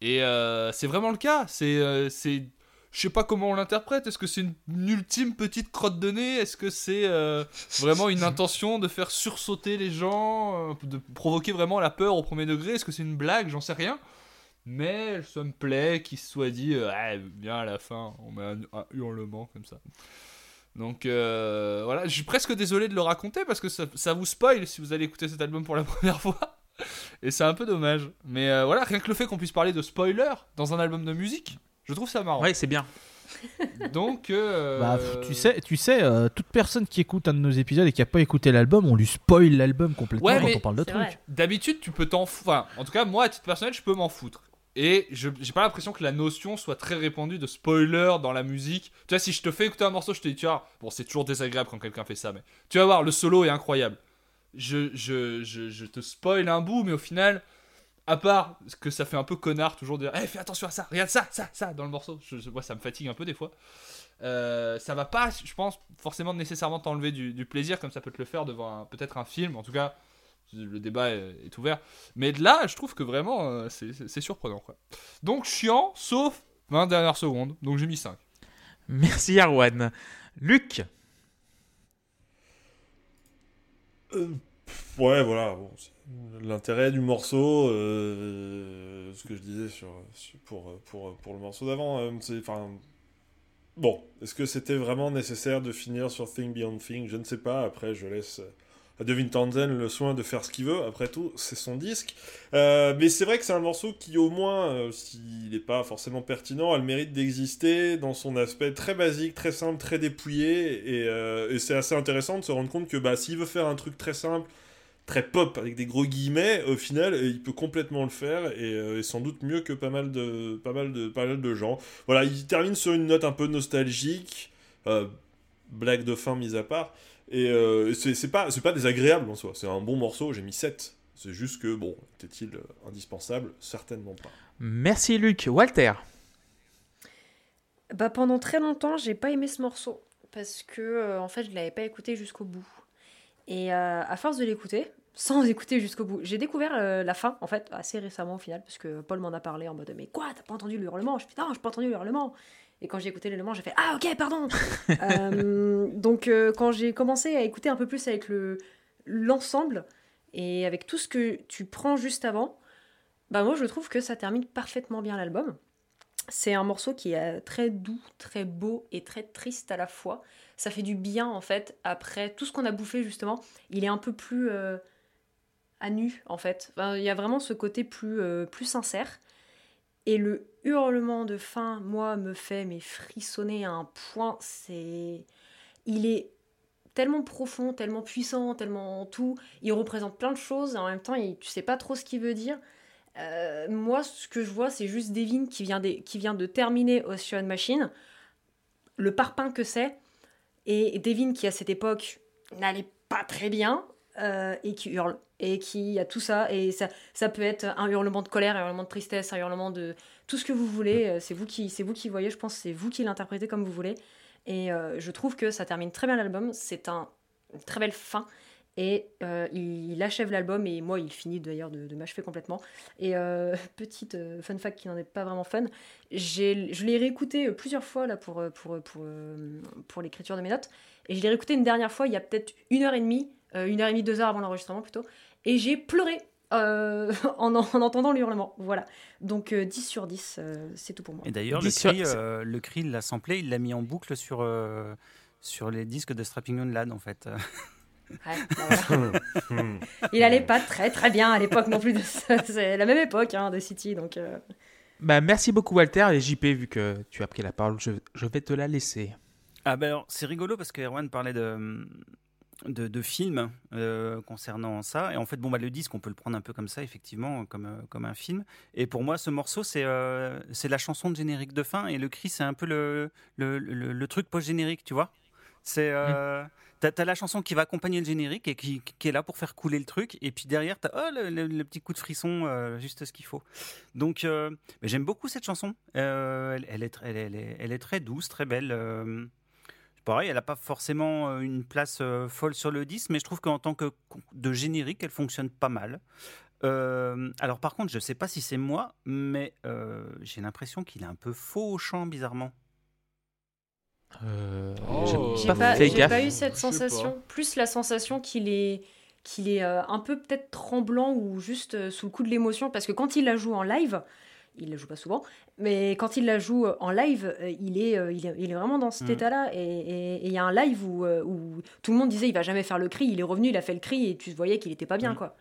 Et euh, c'est vraiment le cas. C'est, je sais pas comment on l'interprète. Est-ce que c'est une, ultime petite crotte de nez? Est-ce que c'est euh, vraiment une intention de faire sursauter les gens, euh, de provoquer vraiment la peur au premier degré? Est-ce que c'est une blague? J'en sais rien. Mais ça me plaît qu'il soit dit, euh, Ah, bien à la fin, on met un, hurlement comme ça. Donc euh, voilà, je suis presque désolé de le raconter parce que ça, vous spoil si vous allez écouter cet album pour la première fois. Et c'est un peu dommage. Mais voilà, rien que le fait qu'on puisse parler de spoiler dans un album de musique, je trouve ça marrant. Ouais, c'est bien. Donc, euh, Bah, tu sais, tu sais euh, toute personne qui écoute un de nos épisodes et qui a pas écouté l'album, on lui spoil l'album complètement Ouais, quand on parle de vrai. d'habitude, tu peux t'en foutre. Enfin, en tout cas, moi, à titre personnel, je peux m'en foutre. Et je j'ai pas l'impression que la notion soit très répandue de spoiler dans la musique. Tu vois, si je te fais écouter un morceau, je te dis, tu vois, bon, c'est toujours désagréable quand quelqu'un fait ça, mais tu vas voir, le solo est incroyable. Je, je, je, je te spoil un bout, mais au final, à part que ça fait un peu connard toujours de dire, Eh, fais attention à ça, regarde ça, ça, ça dans le morceau. Je, je- moi, ça me fatigue un peu des fois. Euh, ça va pas, je pense, forcément nécessairement t'enlever du, du plaisir comme ça peut te le faire devant peut-être un film. En tout cas, le débat est, est ouvert. Mais là, je trouve que vraiment, euh, c'est- surprenant. Quoi. Donc chiant, sauf 20 dernières secondes. Donc j'ai mis 5. Merci Erwan. Luc, Euh, ouais, voilà. bon, c'est- L'intérêt du morceau, euh, ce que je disais sur, pour, pour, pour le morceau d'avant, euh. Enfin. Bon, est-ce que c'était vraiment nécessaire de finir sur Thing Beyond Thing Je ne sais pas. Après, je laisse à Devin Townsend le soin de faire ce qu'il veut. Après tout, c'est son disque. Euh, mais c'est vrai que c'est un morceau qui, au moins, s'il n'est pas forcément pertinent, a le mérite d'exister dans son aspect très basique, très simple, très dépouillé. Et, et c'est assez intéressant de se rendre compte que bah, s'il veut faire un truc très simple, très pop, avec des gros guillemets, au final, il peut complètement le faire. Et, euh, et sans doute mieux que pas mal de, pas mal de, pas mal de gens. Voilà, il termine sur une note un peu nostalgique. euh, blague de fin mise à part. Et euh, c'est c'est pas, c'est pas désagréable en soi. C'est un bon morceau, j'ai mis 7. C'est juste que, bon, était-il indispensable? Certainement pas. merci Luc. Walter, Bah, pendant très longtemps, j'ai pas aimé ce morceau parce que euh, en fait, je l'avais pas écouté jusqu'au bout. Et euh, à force de l'écouter, sans écouter jusqu'au bout, j'ai découvert euh, la fin en fait assez récemment au final parce que Paul m'en a parlé en mode mais quoi t'as pas entendu le hurlement? Je non j'ai pas entendu le hurlement. Et quand j'ai écouté le hurlement, j'ai fait ah ok pardon. Euh, donc quand j'ai commencé à écouter un peu plus avec le l'ensemble et avec tout ce que tu prends juste avant, bah moi je trouve que ça termine parfaitement bien l'album. C'est un morceau qui est très doux, très beau et très triste à la fois. Ça fait du bien en fait après tout ce qu'on a bouffé justement. Il est un peu plus euh, à nu en fait. il y a vraiment ce côté plus, euh, plus sincère. Et le hurlement de fin, moi, me fait mais frissonner à un point. C'est, il est tellement profond, tellement puissant, tellement tout. Il représente plein de choses en même temps, tu sais pas trop ce qu'il veut dire. Euh, moi, ce que je vois, c'est juste Devin qui vient, de, qui vient de terminer Ocean Machine, le parpaing que c'est, et Devin qui à cette époque n'allait pas très bien euh, et qui hurle et qui a tout ça et ça, ça peut être un hurlement de colère, un hurlement de tristesse, un hurlement de tout ce que vous voulez. Euh, c'est vous qui c'est vous qui voyez, je pense, c'est vous qui l'interprétez comme vous voulez. Et je trouve que ça termine très bien l'album. C'est un, une très belle fin. Et euh, il, achève l'album et moi il finit d'ailleurs de, m'achever complètement. Et euh, petite euh, fun fact qui n'en est pas vraiment fun, je l'ai réécouté plusieurs fois là pour, pour, pour, pour l'écriture de mes notes. Et je l'ai réécouté une dernière fois il y a peut-être une heure et demie, une heure et demie, deux heures avant l'enregistrement plutôt. Et j'ai pleuré en, en, entendant hurlement. Voilà. Donc 10 sur 10, c'est tout pour moi. Et d'ailleurs, le cri, le cri, il l'a samplé, il l'a mis en boucle sur, sur les disques de Strapping On Lad en fait. Bah il allait pas très très bien à l'époque non plus. C'est la même époque hein, de City. Donc, euh. bah, merci beaucoup Walter et JP, vu que tu as pris la parole, je, je vais te la laisser. Ah ben c'est rigolo parce que Erwan parlait de, de, de films euh, concernant ça. Et en fait, bon, bah, le disque, on peut le prendre un peu comme ça, effectivement, comme, euh, comme un film. Et pour moi, ce morceau, c'est c'est la chanson de générique de fin. Et le cri, c'est un peu le, le, le, truc post-générique, tu vois. C'est. Mmh. T'as as la chanson qui va accompagner le générique et qui, est là pour faire couler le truc. Et puis derrière, t'as oh, le, petit coup de frisson, euh, juste ce qu'il faut. Donc, euh, j'aime beaucoup cette chanson. Euh, elle, est, elle, est, elle, est, très douce, très belle. pareil, elle n'a pas forcément une place folle sur le disque, mais je trouve qu'en tant que de générique, elle fonctionne pas mal. alors par contre, je ne sais pas si c'est moi, mais j'ai l'impression qu'il est un peu faux au chant, bizarrement. Euh, oh. J'ai pas, eu cette sensation. Plus la sensation qu'il est, qu'il est euh, un peu peut-être tremblant ou juste euh, sous le coup de l'émotion. Parce que quand il la joue en live, il la joue pas souvent, mais quand il la joue en live, il est, il est, il est vraiment dans cet mm. état-là. Et il y a un live où, où, tout le monde disait il va jamais faire le cri. Il est revenu, il a fait le cri et tu voyais qu'il était pas bien, mm. quoi.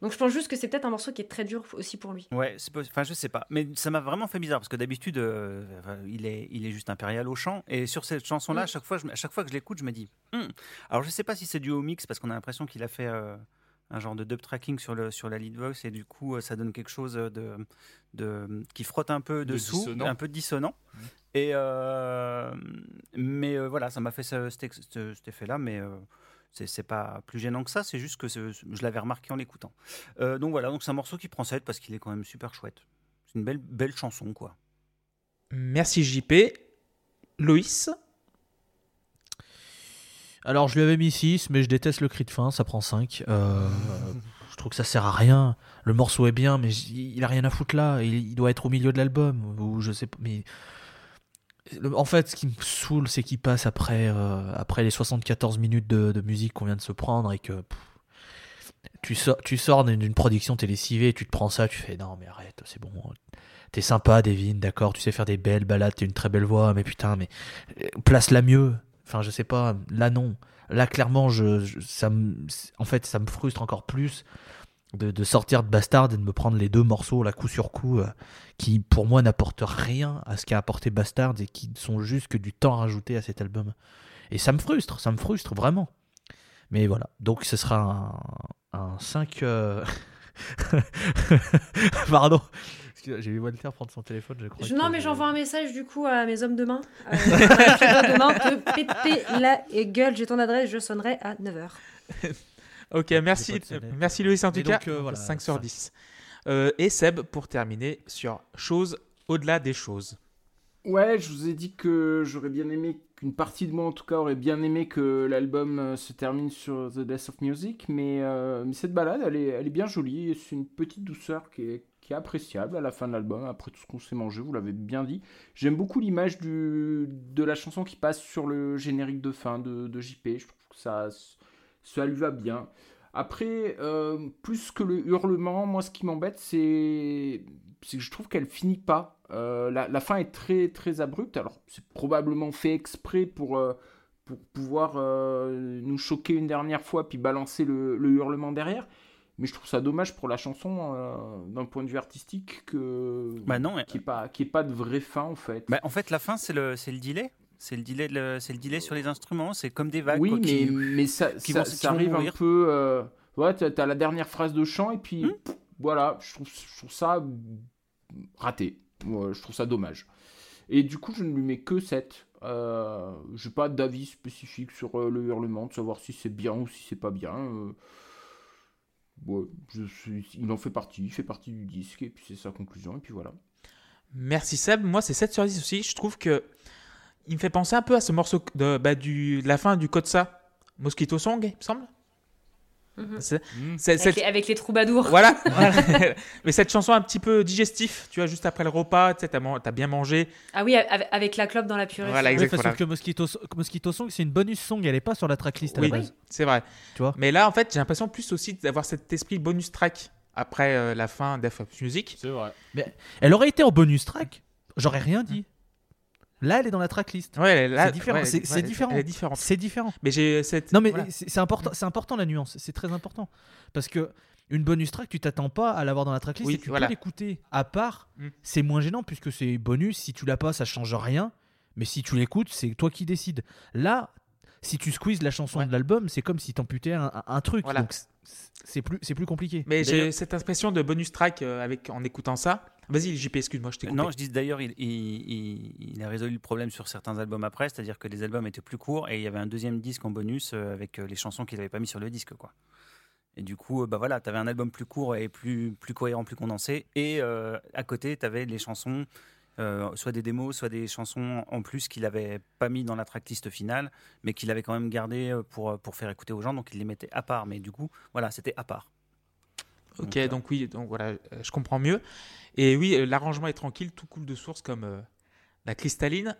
Donc je pense juste que c'est peut-être un morceau qui est très dur aussi pour lui. Ouais, enfin je sais pas, mais ça m'a vraiment fait bizarre parce que d'habitude euh, il est il est juste impérial au chant et sur cette chanson là, à chaque fois je, à chaque fois que je l'écoute, je me dis hmm. alors je sais pas si c'est dû au mix parce qu'on a l'impression qu'il a fait euh, un genre de dub tracking sur le sur la lead voice et du coup euh, ça donne quelque chose de de qui frotte un peu dessous, un peu dissonant. Et mais voilà, ça m'a fait cet effet là, mais c'est pas plus gênant que ça, c'est juste que je l'avais remarqué en l'écoutant. Euh, donc voilà, donc c'est un morceau qui prend 7 parce qu'il est quand même super chouette. C'est une belle, belle chanson, quoi. Merci JP. Loïs? Alors, je lui avais mis 6, mais je déteste le cri de fin, ça prend 5. Euh, je trouve que ça sert à rien. Le morceau est bien, mais il a rien à foutre là. Il, il doit être au milieu de l'album, ou je sais pas. Mais en fait, ce qui me saoule, c'est qu'il passe après, euh, après les 74 minutes de, musique qu'on vient de se prendre et que tu, sors, tu sors d'une production télévisée, tu te prends ça, tu fais non, mais arrête, c'est bon. T'es sympa, Devin, d'accord, tu sais faire des belles balades, t'as une très belle voix, mais putain, mais euh, place-la mieux. Enfin, je sais pas, là non. Là, clairement, je, ça en fait, ça me frustre encore plus de, sortir de Bastard et de me prendre les deux morceaux là coup sur coup euh, qui pour moi n'apportent rien à ce qu'a apporté Bastard et qui sont juste que du temps rajouté à cet album et ça me frustre ça me frustre vraiment mais voilà donc ce sera un, 5 euh, pardon j'ai vu Walter prendre son téléphone, je crois. non, mais j'envoie un message du coup à mes hommes de main. Euh, demain te péter la gueule. J'ai ton adresse, je sonnerai à 9h. Ok, merci, merci Louis en tout cas. 5 euh, sur 10. Euh, et Seb, pour terminer, sur choses au-delà des choses. Ouais, je vous ai dit que j'aurais bien aimé, qu'une partie de moi en tout cas aurait bien aimé que l'album euh, se termine sur The Death of Music, mais, cette balade, elle est, elle est bien jolie, c'est une petite douceur qui est, qui est appréciable à la fin de l'album, après tout ce qu'on s'est mangé, vous l'avez bien dit. J'aime beaucoup l'image de la chanson qui passe sur le générique de fin de, de JP, je trouve que ça ça lui va bien. Après, euh, plus que le hurlement, moi ce qui m'embête, c'est que je trouve qu'elle finit pas. Euh, la, la fin est très très abrupte. Alors c'est probablement fait exprès pour, euh, pour pouvoir nous choquer une dernière fois puis balancer le, le hurlement derrière. Mais je trouve ça dommage pour la chanson d'un point de vue artistique que Bah non, qu'il n'y ait, pas- pas de vraie fin en fait. Bah, en fait, la fin, c'est le, c'est le delay. C'est le delay, le- c'est le delay sur les instruments. C'est comme des vagues. oui, quoi, mais, qui- mais ça, qui ça, vont- qui ça vont arrive un peu. euh, ouais, t'as, la dernière phrase de chant et puis Hmm. pff, voilà, je trouve, je trouve ça raté. Ouais, je trouve ça dommage. Et du coup, je ne lui mets que 7. Euh, j'ai pas d'avis spécifique sur euh, le hurlement, de savoir si c'est bien ou si c'est pas bien. euh. Ouais, je suis- il en fait partie, il fait partie du disque, et puis c'est sa conclusion, et puis voilà. Merci Seb. Moi, c'est 7 sur 10 aussi. Je trouve que il me fait penser un peu à ce morceau de, bah, du, de la fin du Kotsa. Mosquito Song, il me semble. Mhm. C'est- Hmm. c'est- Avec, cette- les, avec les troubadours. Voilà. voilà. Mais cette chanson un petit peu digestif, tu vois, juste après le repas, tu sais, t'as man- t'as bien mangé. Ah oui, avec, avec la clope dans la purée. Voilà, Oui, voilà. que Mosquito, Mosquito Song, c'est une bonus song, elle est pas sur la tracklist à Oui, la base. c'est vrai. Tu vois Mais là, en fait, j'ai l'impression plus aussi d'avoir cet esprit bonus track après euh, la fin d'F Music. C'est vrai. Elle aurait été en bonus track, j'aurais rien dit. Là, elle est dans la tracklist. Ouais, là, C'est différent, ouais, c'est- ouais, différent. Elle est différente. C'est différent. Mais j'ai cette. Non, mais voilà. c'est important, c'est important la nuance, c'est très important. Parce que une bonus track, tu t'attends pas à l'avoir dans la tracklist Oui, et tu voilà. peux l'écouter à part. Mm. C'est moins gênant puisque c'est bonus. Si tu l'as pas, ça change rien. Mais si tu l'écoutes, c'est toi qui décides. Là, si tu squeezes la chanson de l'album, c'est comme si t'amputais un, un- un truc. Voilà. Donc c'est- plus, c'est plus compliqué. Mais j'ai cette impression de bonus track euh, avec, en écoutant ça. Vas-y, JP, excuse-moi, je t'ai coupé. Non, je dis d'ailleurs, il, il- il- il a résolu le problème sur certains albums après, c'est-à-dire que les albums étaient plus courts et il y avait un deuxième disque en bonus euh, avec euh, les chansons qu'il n'avait pas mis sur le disque, quoi. Et du coup, bah voilà, tu avais un album plus court et plus, plus cohérent, plus condensé. Et euh, à côté, tu avais les chansons, euh, soit des démos, soit des chansons en plus qu'il n'avait pas mis dans la tracklist finale, mais qu'il avait quand même gardé euh, pour, pour faire écouter aux gens. Donc il les mettait à part. Mais du coup, voilà, c'était à part. Ok, Donc, donc oui, donc voilà, euh, je comprends mieux. Et oui, euh, l'arrangement est tranquille, tout coule de source comme euh, la cristalline.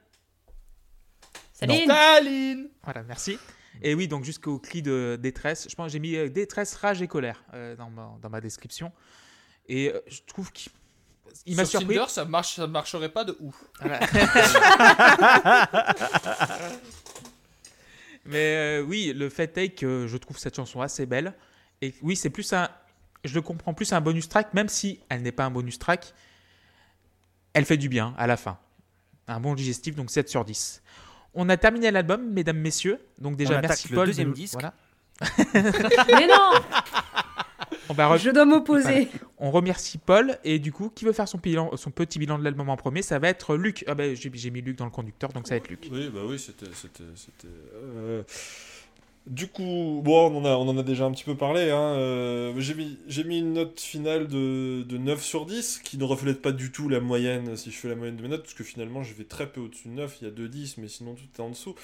Saline Voilà, merci. Et oui, donc jusqu'au cri de détresse. Je pense que j'ai mis euh, détresse, rage et colère euh, dans, ma, dans ma description. Et euh, je trouve qu'il il m'a Sur surpris. Tinder, ça, marche, ça marcherait pas de ouf. Voilà. Mais euh, oui, le fait est que je trouve cette chanson assez belle. Et oui, c'est plus un. Je le comprends plus un bonus track, même si elle n'est pas un bonus track. Elle fait du bien à la fin. Un bon digestif, donc 7 sur 10. On a terminé l'album, mesdames, messieurs. Donc déjà, merci le Paul. de deuxième nous- disque. Voilà. Mais non On, va re- Je dois m'opposer. on remercie Paul. Et du coup, qui veut faire son, bilan, son petit bilan de l'album en premier Ça va être Luc. Ah ben, j'ai j'ai mis Luc dans le conducteur, donc ça va être Luc. Oui, bah oui, c'était. Du coup, bon, on en a, déjà un petit peu parlé. Hein. euh, j'ai, mis, une note finale de, de 9 sur 10, qui ne reflète pas du tout la moyenne, si je fais la moyenne de mes notes, parce que finalement, je vais très peu au-dessus de 9, il y a 2 10, mais sinon tout est en dessous.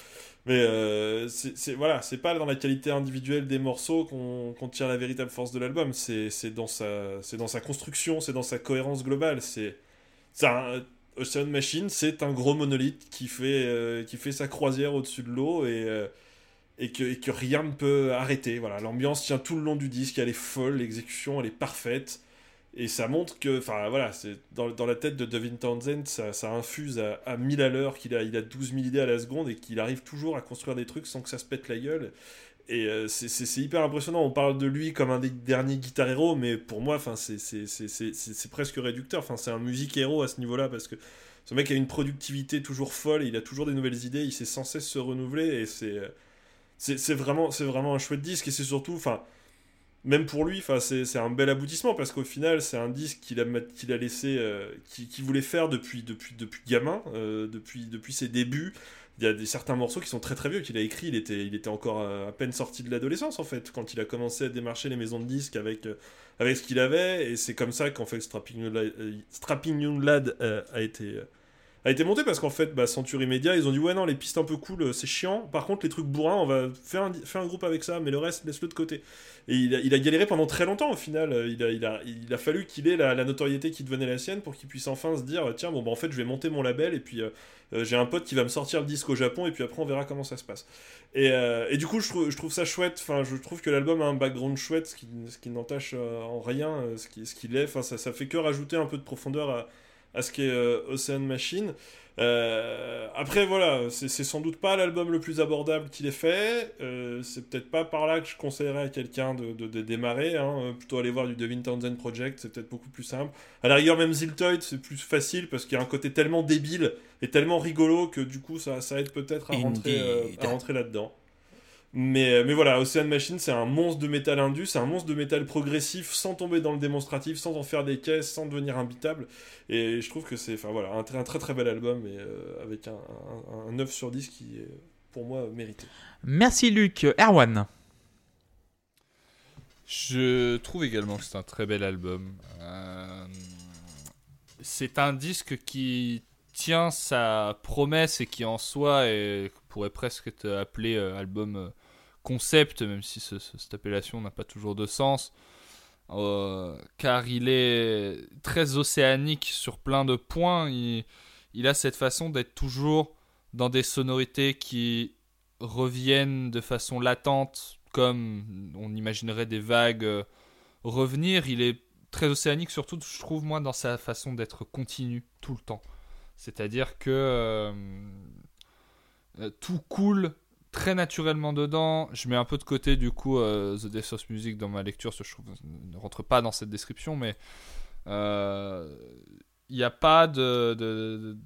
Mais euh, c'est, voilà, c'est pas dans la qualité individuelle des morceaux qu'on, tire la véritable force de l'album, c'est, dans sa, construction, c'est dans sa cohérence globale. C'est, Ocean Machine, c'est un gros monolithe qui fait, euh, qui fait sa croisière au-dessus de l'eau et, et, que, et rien ne peut arrêter. Voilà, l'ambiance tient tout le long du disque, elle est folle, l'exécution elle est parfaite. Et ça montre que, enfin voilà, c'est dans, dans la tête de Devin Townsend, ça, infuse à, à 1000 à l'heure, qu'il a, il a 12 000 idées à la seconde et qu'il arrive toujours à construire des trucs sans que ça se pète la gueule. Et euh, c'est- hyper impressionnant. On parle de lui comme un des derniers guitar héros, mais pour moi, c'est presque réducteur. C'est un musique héros à ce niveau-là parce que ce mec a une productivité toujours folle. Il a toujours des nouvelles idées. Il sait sans cesse se renouveler et c'est euh, c'est vraiment vraiment un chouette disque et c'est surtout, enfin, même pour lui, c'est un bel aboutissement parce qu'au final, c'est un disque qu'il a qu'il a laissé, euh, qu'il voulait faire depuis depuis depuis gamin, euh, depuis depuis ses débuts il y a des, certains morceaux qui sont très très vieux qu'il a écrit. Il était, il était encore à peine sorti de l'adolescence en fait, quand il a commencé à démarcher les maisons de disques avec, euh, avec ce qu'il avait. Et c'est comme ça qu'en fait Strapping Young Lad, euh, Strapping Young Lad, a, été, a été monté parce qu'en fait, bah, Century Media, ils ont dit ouais non, les pistes un peu cool, euh, c'est chiant. Par contre, les trucs bourrins, on va faire un, faire un groupe avec ça, mais le reste, laisse-le de côté. Et il a, il a galéré pendant très longtemps au final. Euh, Il a, il a, il a fallu qu'il ait la, notoriété qui devenait la sienne pour qu'il puisse enfin se dire tiens, bon, bah, en fait, je vais monter mon label et puis euh, j'ai un pote qui va me sortir le disque au Japon et puis après, on verra comment ça se passe. Et, et du coup, je trouve, je trouve ça chouette. Enfin, je trouve que l'album a un background chouette, ce qui, qui n'entache en rien ce qu'il ce qu'il est. Enfin, ça, ça fait que rajouter un peu de profondeur à, à ce qu'est euh, Ocean Machine. Euh, après, voilà, c'est sans doute pas l'album le plus abordable qu'il ait fait. Euh, c'est peut-être pas par là que je conseillerais à quelqu'un de, de- de démarrer. Hein. Plutôt aller voir du Devin Townsend Project, c'est peut-être beaucoup plus simple. À la rigueur, même Ziltoid, c'est plus facile parce qu'il y a un côté tellement débile et tellement rigolo que du coup, ça, ça aide peut-être à rentrer, euh, à rentrer là-dedans. Mais, mais voilà, Ocean Machine, c'est un monstre de métal indus, c'est un monstre de métal progressif sans tomber dans le démonstratif, sans en faire des caisses, sans devenir imbitable. Et je trouve que c'est enfin, voilà, un, très- un très très bel album et, euh, avec un, un, un 9 sur 10 qui est pour moi mérité. Merci Luc. Erwan. Je trouve également que c'est un très bel album. Euh, c'est un disque qui tient sa promesse et qui en soi est- pourrait presque être appelé euh, album euh, concept, même si ce- ce- cette appellation n'a pas toujours de sens. Euh, car il est très océanique sur plein de points. Il, il a cette façon d'être toujours dans des sonorités qui reviennent de façon latente, comme on imaginerait des vagues euh, revenir. Il est très océanique, surtout, je trouve, moi, dans sa façon d'être continu tout le temps. C'est-à-dire que euh, tout coule très naturellement dedans. Je mets un peu de côté, du coup, euh, The Death of Music dans ma lecture, ce je trouve ne rentre pas dans cette description, mais euh, il n'y a pas de-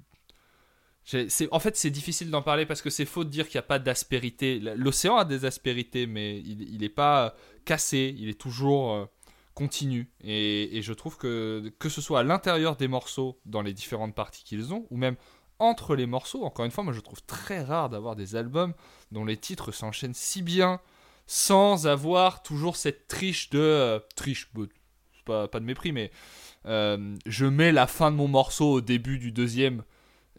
En fait, c'est difficile d'en parler parce que c'est faux de dire qu'il n'y a pas d'aspérité. L'océan a des aspérités, mais il n'est pas cassé, il est toujours euh, continu. Et, et je trouve que que ce soit à l'intérieur des morceaux, dans les différentes parties qu'ils ont, ou même entre les morceaux, encore une fois, moi je trouve très rare d'avoir des albums dont les titres s'enchaînent si bien sans avoir toujours cette triche de... euh, triche, pas, pas de mépris, mais euh, je mets la fin de mon morceau au début du deuxième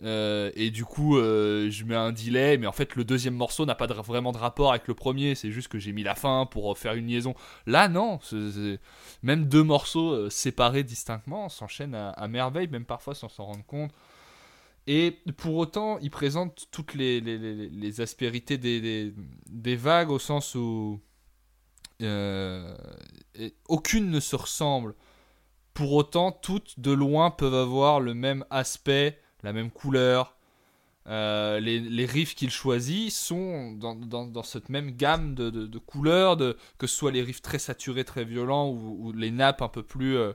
euh, et du coup, je mets un delay, mais en fait, le deuxième morceau n'a pas vraiment de rapport avec le premier. C'est juste que j'ai mis la fin pour faire une liaison. Là, non. Même deux morceaux séparés distinctement s'enchaînent à merveille, même parfois sans s'en rendre compte. Et pour autant, il présente toutes les, aspérités des, vagues au sens où euh, aucune ne se ressemble. Pour autant, toutes de loin peuvent avoir le même aspect, la même couleur. Euh, les, riffs qu'il choisit sont dans, cette même gamme de, couleurs, de, que ce soit les riffs très saturés, très violents, ou, les nappes un peu plus, euh,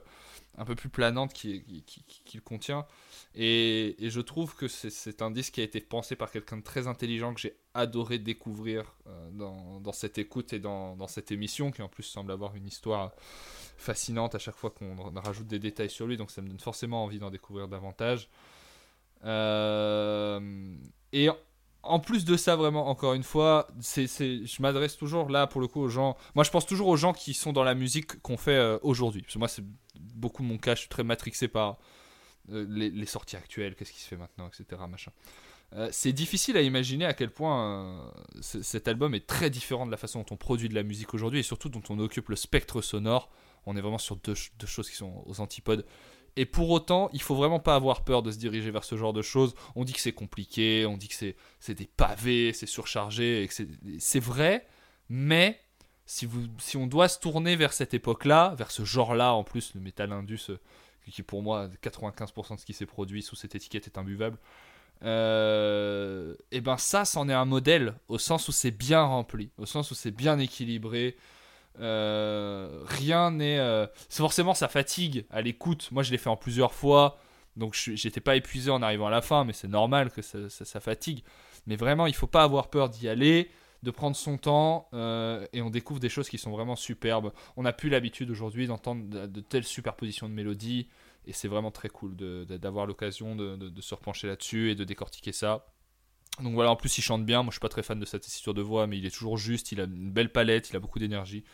planantes qu'il qui, qui, qu'il contient. Et, je trouve que c'est- un disque qui a été pensé par quelqu'un de très intelligent que j'ai adoré découvrir euh, dans, cette écoute et dans, cette émission, qui en plus semble avoir une histoire fascinante à chaque fois qu'on rajoute des détails sur lui, donc ça me donne forcément envie d'en découvrir davantage. Euh, et en plus de ça, vraiment, encore une fois, je m'adresse toujours là pour le coup aux gens. Moi, je pense toujours aux gens qui sont dans la musique qu'on fait euh, aujourd'hui. Parce que moi, c'est beaucoup mon cas. Je suis très matrixé par les, les sorties actuelles, qu'est-ce qui se fait maintenant, etc. Machin. Euh, c'est difficile à imaginer à quel point euh, cet album est très différent de la façon dont on produit de la musique aujourd'hui et surtout dont on occupe le spectre sonore. On est vraiment sur deux, ch- deux choses qui sont aux antipodes. Et pour autant, il faut vraiment pas avoir peur de se diriger vers ce genre de choses. On dit que c'est compliqué, on dit que c'est, des pavés, c'est surchargé, c'est, vrai, mais si, on doit se tourner vers cette époque-là, vers ce genre-là, en plus, le métal indus, euh, qui pour moi, 95% de ce qui s'est produit sous cette étiquette est imbuvable, euh, et ben ça, c'en est un modèle, au sens où c'est bien rempli, au sens où c'est bien équilibré, euh, rien n'est. euh, forcément ça fatigue à l'écoute. Moi, je l'ai fait en plusieurs fois, donc j'étais pas épuisé en arrivant à la fin, mais c'est normal que ça, ça- ça fatigue. Mais vraiment, il faut pas avoir peur d'y aller, de prendre son temps, euh, et on découvre des choses qui sont vraiment superbes. On n'a plus l'habitude aujourd'hui d'entendre de, telles superpositions de mélodies, et c'est vraiment très cool d'avoir l'occasion de se repencher là-dessus et de décortiquer ça. Donc voilà, en plus il chante bien, moi je suis pas très fan de sa tessiture de voix, mais il est toujours juste, il a une belle palette, il a beaucoup d'énergie.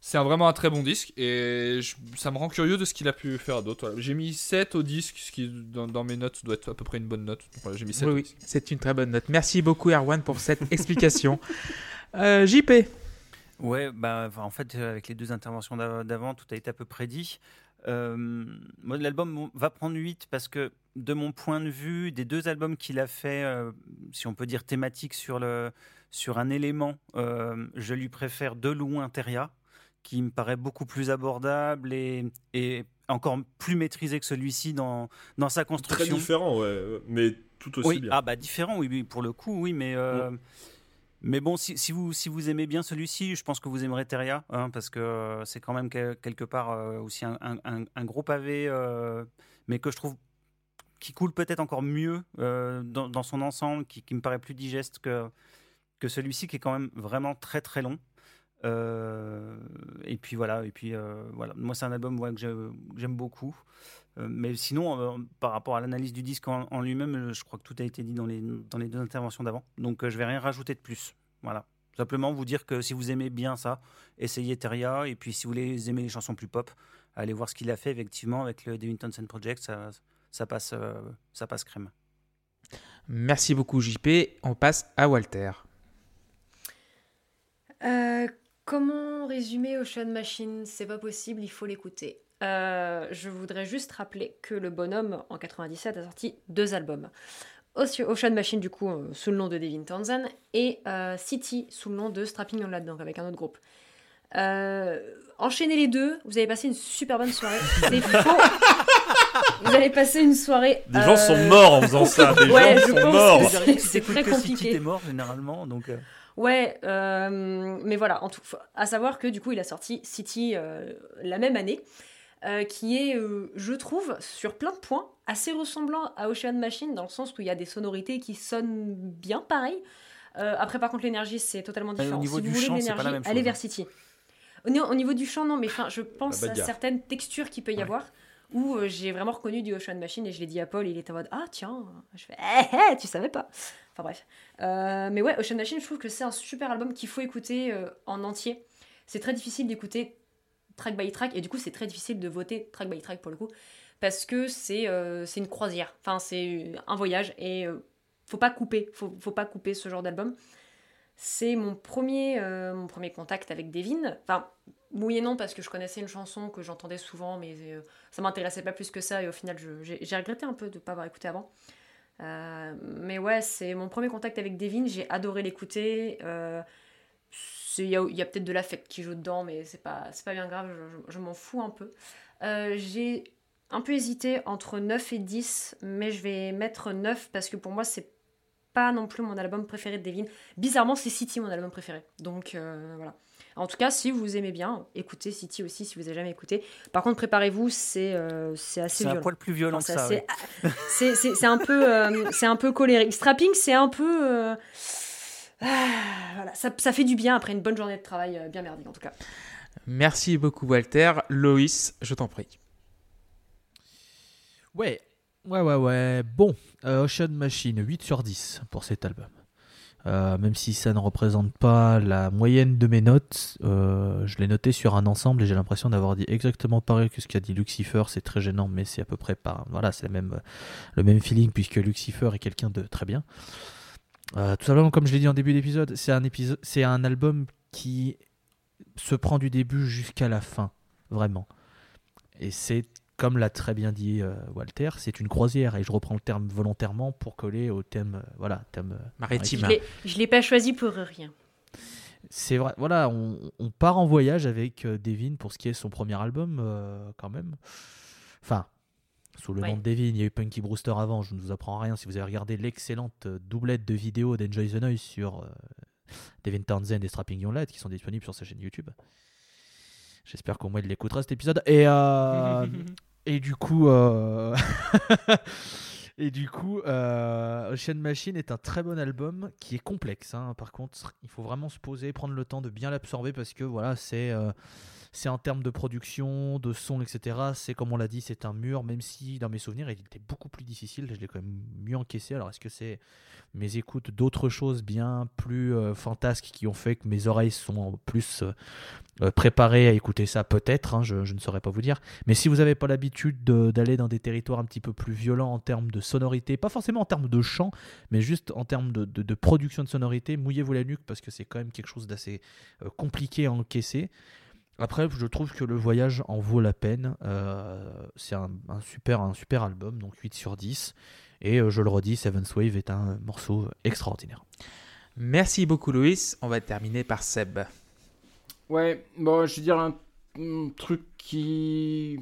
C'est un- vraiment un très bon disque et je- ça me rend curieux de ce qu'il a pu faire d'autre. Voilà. J'ai mis 7 au disque, ce qui dans, dans mes notes doit être à peu près une bonne note. Donc, voilà, j'ai mis 7 Oui, au oui, disque. c'est une très bonne note. Merci beaucoup, Erwan, pour cette explication. Euh, JP, Ouais, bah, en fait, avec les deux interventions d'av- d'avant, tout a été à peu près dit. Euh, moi, l'album va prendre 8 parce que, de mon point de vue, des deux albums qu'il a fait, euh, si on peut dire thématique sur, le, sur un élément, euh, je lui préfère de loin Teria, qui me paraît beaucoup plus abordable et, et encore plus maîtrisé que celui-ci dans, dans sa Très construction. différent, ouais, mais tout aussi Oui, bien. ah bah différent, oui, pour le coup, oui, mais euh, mais bon, si, si vous si vous aimez bien celui-ci, je pense que vous aimerez Teria, hein, parce que euh, c'est quand même que- quelque part euh, aussi un, un- un- un gros pavé, euh, mais que je trouve qui coule peut-être encore mieux euh, dans, dans son ensemble, qui, qui me paraît plus digeste que que celui-ci, qui est quand même vraiment très très long. Euh, et puis voilà, et puis euh, voilà. Moi, c'est un album ouais, que j'ai- que j'aime beaucoup. Euh, mais sinon, euh, par rapport à l'analyse du disque en, en lui-même, je crois que tout a été dit dans les, dans les deux interventions d'avant. Donc, euh, je vais rien rajouter de plus. Voilà. Simplement vous dire que si vous aimez bien ça, essayez Teria. Et puis, si vous voulez aimer les chansons plus pop, allez voir ce qu'il a fait effectivement avec le Devin Townsend Project. Ça, ça, passe, euh, ça passe crème. merci beaucoup, JP. On passe à Walter. Euh, comment résumer Ocean Machine? C'est pas possible, il faut l'écouter. Euh, je voudrais juste rappeler que le bonhomme, en 97, a sorti deux albums. Oce- Ocean Machine, du coup, euh, sous le nom de Devin Townsend, et euh, City, sous le nom de Strapping on Lad, donc avec un autre groupe. Euh, enchaînez les deux, vous allez passer une super bonne soirée. C'est faux Vous allez passer une soirée. Des gens sont morts en faisant ça. Des Ouais, gens je sont pense morts. C'est très compliqué. t'es mort généralement. Donc, euh, Ouais, euh, mais voilà, en tout, à savoir que du coup, il a sorti City euh, la même année, euh, qui est, euh, je trouve, sur plein de points, assez ressemblant à Ocean Machine, dans le sens où il y a des sonorités qui sonnent bien pareil. Euh, après, par contre, l'énergie, c'est totalement au différent. niveau si du vous voulez la l'énergie, même allez vers hein. City. Au, niveau- au niveau du chant, non, mais enfin, je pense à certaines textures qu'il peut y Ouais. avoir. Où j'ai vraiment reconnu du Ocean Machine et je l'ai dit à Paul, il était en mode Ah tiens, je fais Eh, eh, tu savais pas. Enfin bref. Euh, mais ouais, Ocean Machine, je trouve que c'est un super album qu'il faut écouter euh, en entier. C'est très difficile d'écouter track by track et du coup, c'est très difficile de voter track by track pour le coup parce que c'est euh, une croisière. Enfin, c'est un voyage et euh, faut pas couper. Faut, faut pas couper ce genre d'album. C'est mon premier, euh, mon premier contact avec Devin. Enfin, oui et non, parce que je connaissais une chanson que j'entendais souvent, mais ça m'intéressait pas plus que ça. Et au final, j'ai regretté un peu de pas avoir écouté avant. Euh, mais ouais, c'est mon premier contact avec Devin. J'ai adoré l'écouter. Euh, Il y a, peut-être de l'affect qui joue dedans, mais c'est pas, pas bien grave, je, m'en fous un peu. Euh, j'ai un peu hésité entre 9 et 10, mais je vais mettre 9 parce que pour moi, c'est pas non plus mon album préféré de Devin. Bizarrement, c'est City mon album préféré. Donc voilà. En tout cas, si vous aimez bien, écoutez City aussi si vous avez jamais écouté. Par contre, préparez-vous, c'est euh, c'est assez c'est un violent. poil plus violent Enfin, que c'est ça. ouais. c'est- un peu euh, c'est un peu colérique. Strapping, c'est un peu euh, ah, voilà, ça, ça fait du bien après une bonne journée de travail euh, bien merdique en tout cas. Merci beaucoup, Walter. Loïs, je t'en prie. Ouais, ouais, ouais, ouais. Bon, euh, Ocean Machine, 8 sur 10 pour cet album. Euh, même si ça ne représente pas la moyenne de mes notes, euh, je l'ai noté sur un ensemble et j'ai l'impression d'avoir dit exactement pareil que ce qu'a dit Lucifer. C'est très gênant, mais c'est à peu près pas. Voilà, c'est même, le même feeling puisque Lucifer est quelqu'un de très bien. Euh, tout simplement, comme je l'ai dit en début d'épisode, c'est un épisode, c'est un album qui se prend du début jusqu'à la fin, vraiment. Et c'est comme l'a très bien dit euh, Walter, c'est une croisière et je reprends le terme volontairement pour coller au thème, euh, voilà, thème euh, Maritime. Je l'ai- pas choisi pour rien. C'est vrai, voilà, on, on part en voyage avec euh, Devin pour ce qui est son premier album, euh, quand même. Enfin, sous le Ouais. nom de Devin, il y a eu Punky Brewster avant, je ne vous apprends rien. Si vous avez regardé l'excellente doublette de vidéos d'Enjoy the Noise sur euh, Devin Townsend et Strapping Young Lad qui sont disponibles sur sa chaîne YouTube. J'espère qu'au moins il l'écoutera cet épisode. Et, euh, et du coup, euh, et du coup, euh, Ocean Machine est un très bon album qui est complexe. hein. Par contre, il faut vraiment se poser, prendre le temps de bien l'absorber parce que voilà, c'est euh, c'est en termes de production, de son, etc. C'est comme on l'a dit, c'est un mur, même si dans mes souvenirs, il était beaucoup plus difficile. Je l'ai quand même mieux encaissé. Alors, est-ce que c'est mes écoutes d'autres choses bien plus euh, fantasques qui ont fait que mes oreilles sont plus euh, euh, préparées à écouter ça? Peut-être, hein, je, ne saurais pas vous dire. Mais si vous n'avez pas l'habitude d'aller dans des territoires un petit peu plus violents en termes de sonorité, pas forcément en termes de chant, mais juste en termes de, de, de production de sonorité, mouillez-vous la nuque parce que c'est quand même quelque chose d'assez compliqué à encaisser. Après, je trouve que le voyage en vaut la peine. Euh, c'est un, un, super, un super album, donc 8 sur 10. Et euh, je le redis, Seventh Wave est un morceau extraordinaire. Merci beaucoup, Louis. On va terminer par Seb. Ouais, bon, je veux dire un, un truc qui.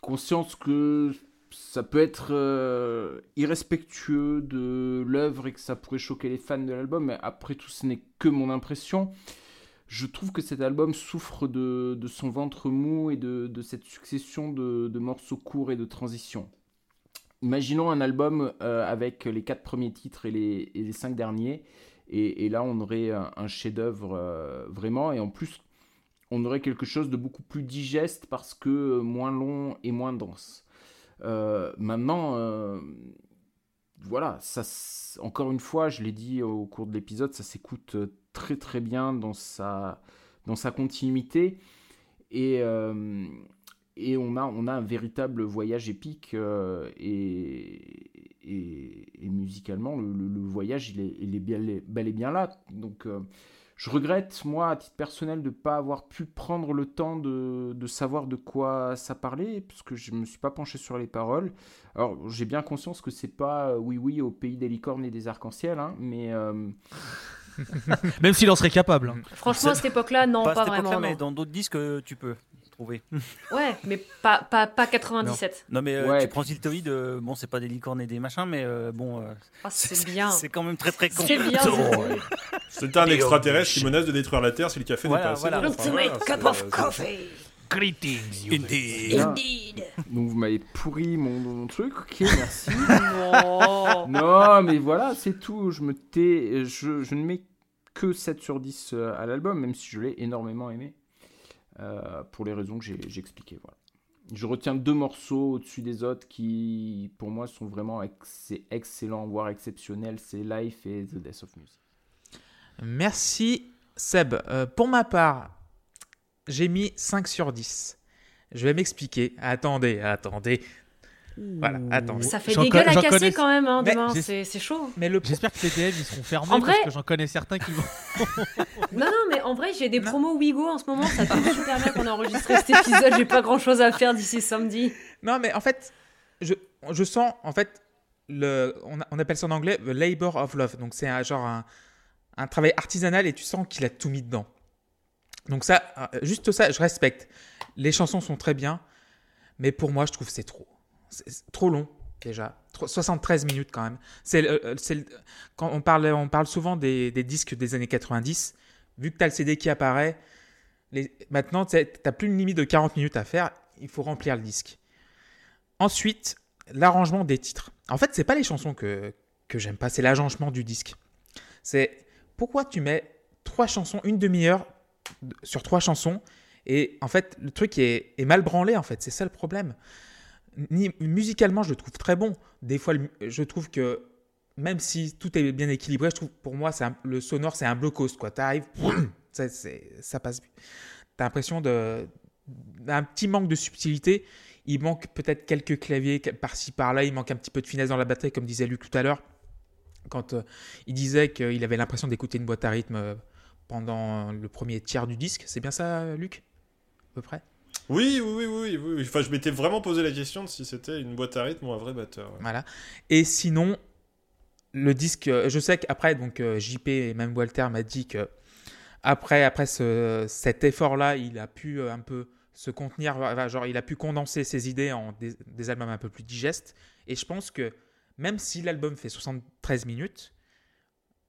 Conscience que ça peut être euh, irrespectueux de l'œuvre et que ça pourrait choquer les fans de l'album, mais après tout, ce n'est que mon impression je trouve que cet album souffre de, son ventre mou et de, cette succession de, morceaux courts et de transitions. Imaginons un album euh, avec les quatre premiers titres et les, cinq derniers, et, là on aurait un, chef-d'œuvre euh, vraiment, et en plus on aurait quelque chose de beaucoup plus digeste parce que moins long et moins dense. Euh, maintenant, euh, voilà, ça, encore une fois, je l'ai dit au cours de l'épisode, ça s'écoute très très bien dans sa, dans sa continuité. Et, euh, et on, a, on a un véritable voyage épique euh, et, et, musicalement, le, voyage, il est, il est bien, bel et bien là. Donc euh, je regrette, moi, à titre personnel, de ne pas avoir pu prendre le temps de, de, savoir de quoi ça parlait, parce que je ne me suis pas penché sur les paroles. Alors, j'ai bien conscience que c'est pas oui, oui au pays des licornes et des arcs-en-ciel, hein, mais. Euh, Même s'il en serait capable. Hein. Franchement, à cette époque-là, non, pas, pas vraiment. non. mais dans d'autres disques, tu peux trouver. Ouais, mais pas, pas, pas 97. Non, non mais euh, ouais, tu prends Ziltoid, euh, bon, c'est pas des licornes et des machins, mais euh, bon. Oh, c'est bien. C'est quand même très très con. C'est bien. C'est un extraterrestre qui menace de détruire la Terre si le café voilà, n'est pas assez. Voilà. Ultimate cup of coffee. Greetings, Indeed. Indeed. Donc vous m'avez pourri mon, mon, truc, ok, merci. non. non, mais voilà, c'est tout. Je me tais, je, je ne mets que 7 sur 10 à l'album, même si je l'ai énormément aimé. Euh, pour les raisons que j'ai expliquées. Voilà. Je retiens deux morceaux au-dessus des autres qui, pour moi, sont vraiment ex excellents, voire exceptionnels. C'est Life et The Death of Music. Merci Seb. Euh, pour ma part, j'ai mis 5 sur 10. Je vais m'expliquer. Attendez, attendez. Voilà, attends. Ça fait des gueules à casser connais... quand même, hein, demain, c'est chaud. Mais le... J'espère que les DM ils seront fermés en vrai... parce que j'en connais certains qui vont. non, non, mais en vrai, j'ai des promos Wigo en ce moment, ça tombe super bien qu'on a enregistré cet épisode, j'ai pas grand chose à faire d'ici samedi. Non, mais en fait, je, je sens, en fait, le, on, on, appelle ça en anglais the labor of love. Donc c'est un, genre un, un, travail artisanal et tu sens qu'il a tout mis dedans. Donc ça, juste ça, je respecte. Les chansons sont très bien, mais pour moi, je trouve c'est trop. C'est trop long déjà. 73 minutes quand même. C'est quand on parle, on parle souvent des, disques des années 90. Vu que tu as le CD qui apparaît, maintenant tu n'as plus une limite de 40 minutes à faire. Il faut remplir le disque. Ensuite, l'arrangement des titres. En fait, c'est pas les chansons que, que j'aime pas, c'est l'arrangement du disque. C'est pourquoi tu mets trois chansons, une demi-heure sur trois chansons, et en fait, le truc est, est mal branlé, en fait. C'est ça le problème musicalement, je le trouve très bon. Des fois, je trouve que même si tout est bien équilibré, je trouve pour moi, un, le sonore, c'est un blocos. Quoi. T'arrives, ça, ça passe. T'as l'impression d'un petit manque de subtilité. Il manque peut-être quelques claviers par-ci par-là. Il manque un petit peu de finesse dans la batterie, comme disait Luc tout à l'heure. Quand euh, il disait qu'il avait l'impression d'écouter une boîte à rythme euh, pendant le premier tiers du disque. C'est bien ça, Luc? À peu près? Oui, oui, oui, oui, oui. Enfin, je m'étais vraiment posé la question de si c'était une boîte à rythme ou un vrai batteur. Voilà. Et sinon, le disque, je sais qu'après, donc JP et même Walter m'a dit que après, après ce, cet effort-là, il a pu un peu se contenir, genre il a pu condenser ses idées en des albums un peu plus digestes. Et je pense que même si l'album fait 73 minutes,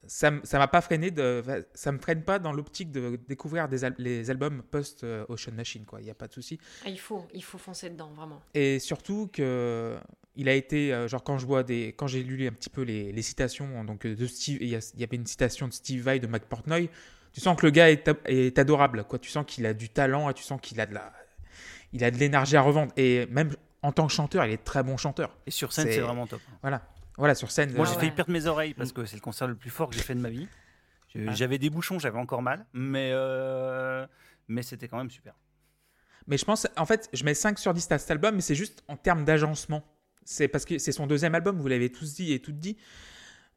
ça ne m'a pas freiné, de, ça me freine pas dans l'optique de découvrir des al les albums post-Ocean Machine, quoi. Il n'y a pas de souci. Ah, il faut, il faut foncer dedans, vraiment. Et surtout que il a été, genre quand je vois des, quand j'ai lu un petit peu les, les citations, donc de Steve, il y, y, avait une citation de Steve Vai de Mac Portnoy. tu sens que le gars est, est adorable, quoi. Tu sens qu'il a du talent, et tu sens qu'il a de la, il a de l'énergie à revendre. Et même en tant que chanteur, il est très bon chanteur. Et sur scène, C'est- c'est vraiment top. Voilà, voilà sur scène. Moi, j'ai ouais. failli perdre mes oreilles parce que c'est le concert le plus fort que j'ai fait de ma vie. Ah. J'avais des bouchons, j'avais encore mal, mais, euh, mais c'était quand même super. Mais je pense, en fait, je mets 5 sur 10 à cet album, mais c'est juste en termes d'agencement. C'est parce que c'est son deuxième album, vous l'avez tous dit et toutes dit.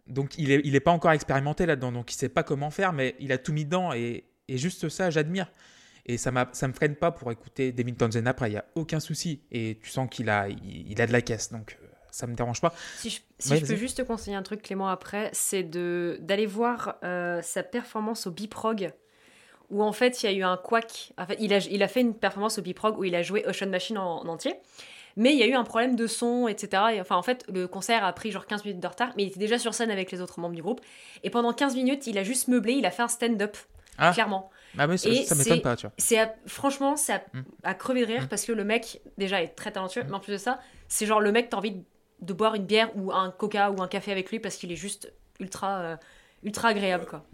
Donc il est, il est pas encore expérimenté là-dedans, donc il sait pas comment faire, mais il a tout mis dedans et, et juste ça, j'admire. Et ça, ça me freine pas pour écouter Devin Townsend après, il y a aucun souci. Et tu sens qu'il a, il, il a de la caisse, donc euh, ça me dérange pas. Si je, si Ouais, je peux juste te conseiller un truc, Clément, après, c'est d'aller voir euh, sa performance au Biprog, où en fait, il y a eu un quack. En fait, il a, il a fait une performance au Biprog où il a joué Ocean Machine en, en entier. Mais il y a eu un problème de son, etc. Et, enfin, en fait, le concert a pris genre 15 minutes de retard, mais il était déjà sur scène avec les autres membres du groupe. Et pendant 15 minutes, il a juste meublé, il a fait un stand-up, Ah. clairement. Ah mais ça, ça m'étonne pas, tu vois. C'est à- franchement, c'est à, Mm. à crever de rire Mm. parce que le mec, déjà, est très talentueux, mais en plus de ça, c'est genre le mec, t'as envie de, de boire une bière ou un coca ou un café avec lui parce qu'il est juste ultra, euh, ultra agréable, quoi.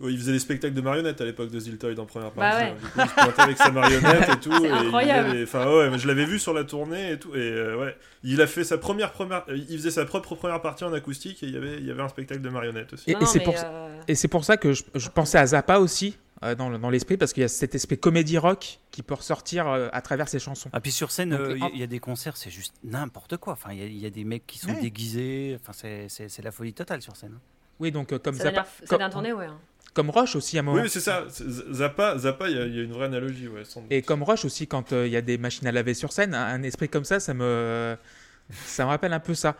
Ouais, il faisait des spectacles de marionnettes à l'époque de Ziltoid en première Bah partie. ouais. coup, il se pointait avec sa marionnette et tout. Et incroyable. Enfin, ouais, mais je l'avais vu sur la tournée et tout. Et euh, ouais, il a fait sa première première. euh, Il faisait sa propre première partie en acoustique et il y avait, il y avait un spectacle de marionnettes aussi. Et, c'est pour, euh, Et c'est pour ça que je, je pensais à Zappa aussi, euh, dans, le- dans l'esprit, parce qu'il y a cet aspect comédie rock qui peut ressortir euh, à travers ses chansons. Ah, puis sur scène, Donc, euh, il y, en- a- il y a des concerts, c'est juste n'importe quoi. Enfin, il y, a- il y a des mecs qui sont Ouais. déguisés. Enfin, c'est- la folie totale sur scène. hein. Oui, donc euh, comme sa Zappa, comme, tournée, ouais. hein. comme Roche aussi à un moment. Oui, c'est ça. Zappa, Zappa, il y, a- il y a une vraie analogie, ouais. sans doute. Et comme Roche aussi, quand euh, il y a des machines à laver sur scène, un, un esprit comme ça, ça me, ça me rappelle un peu ça.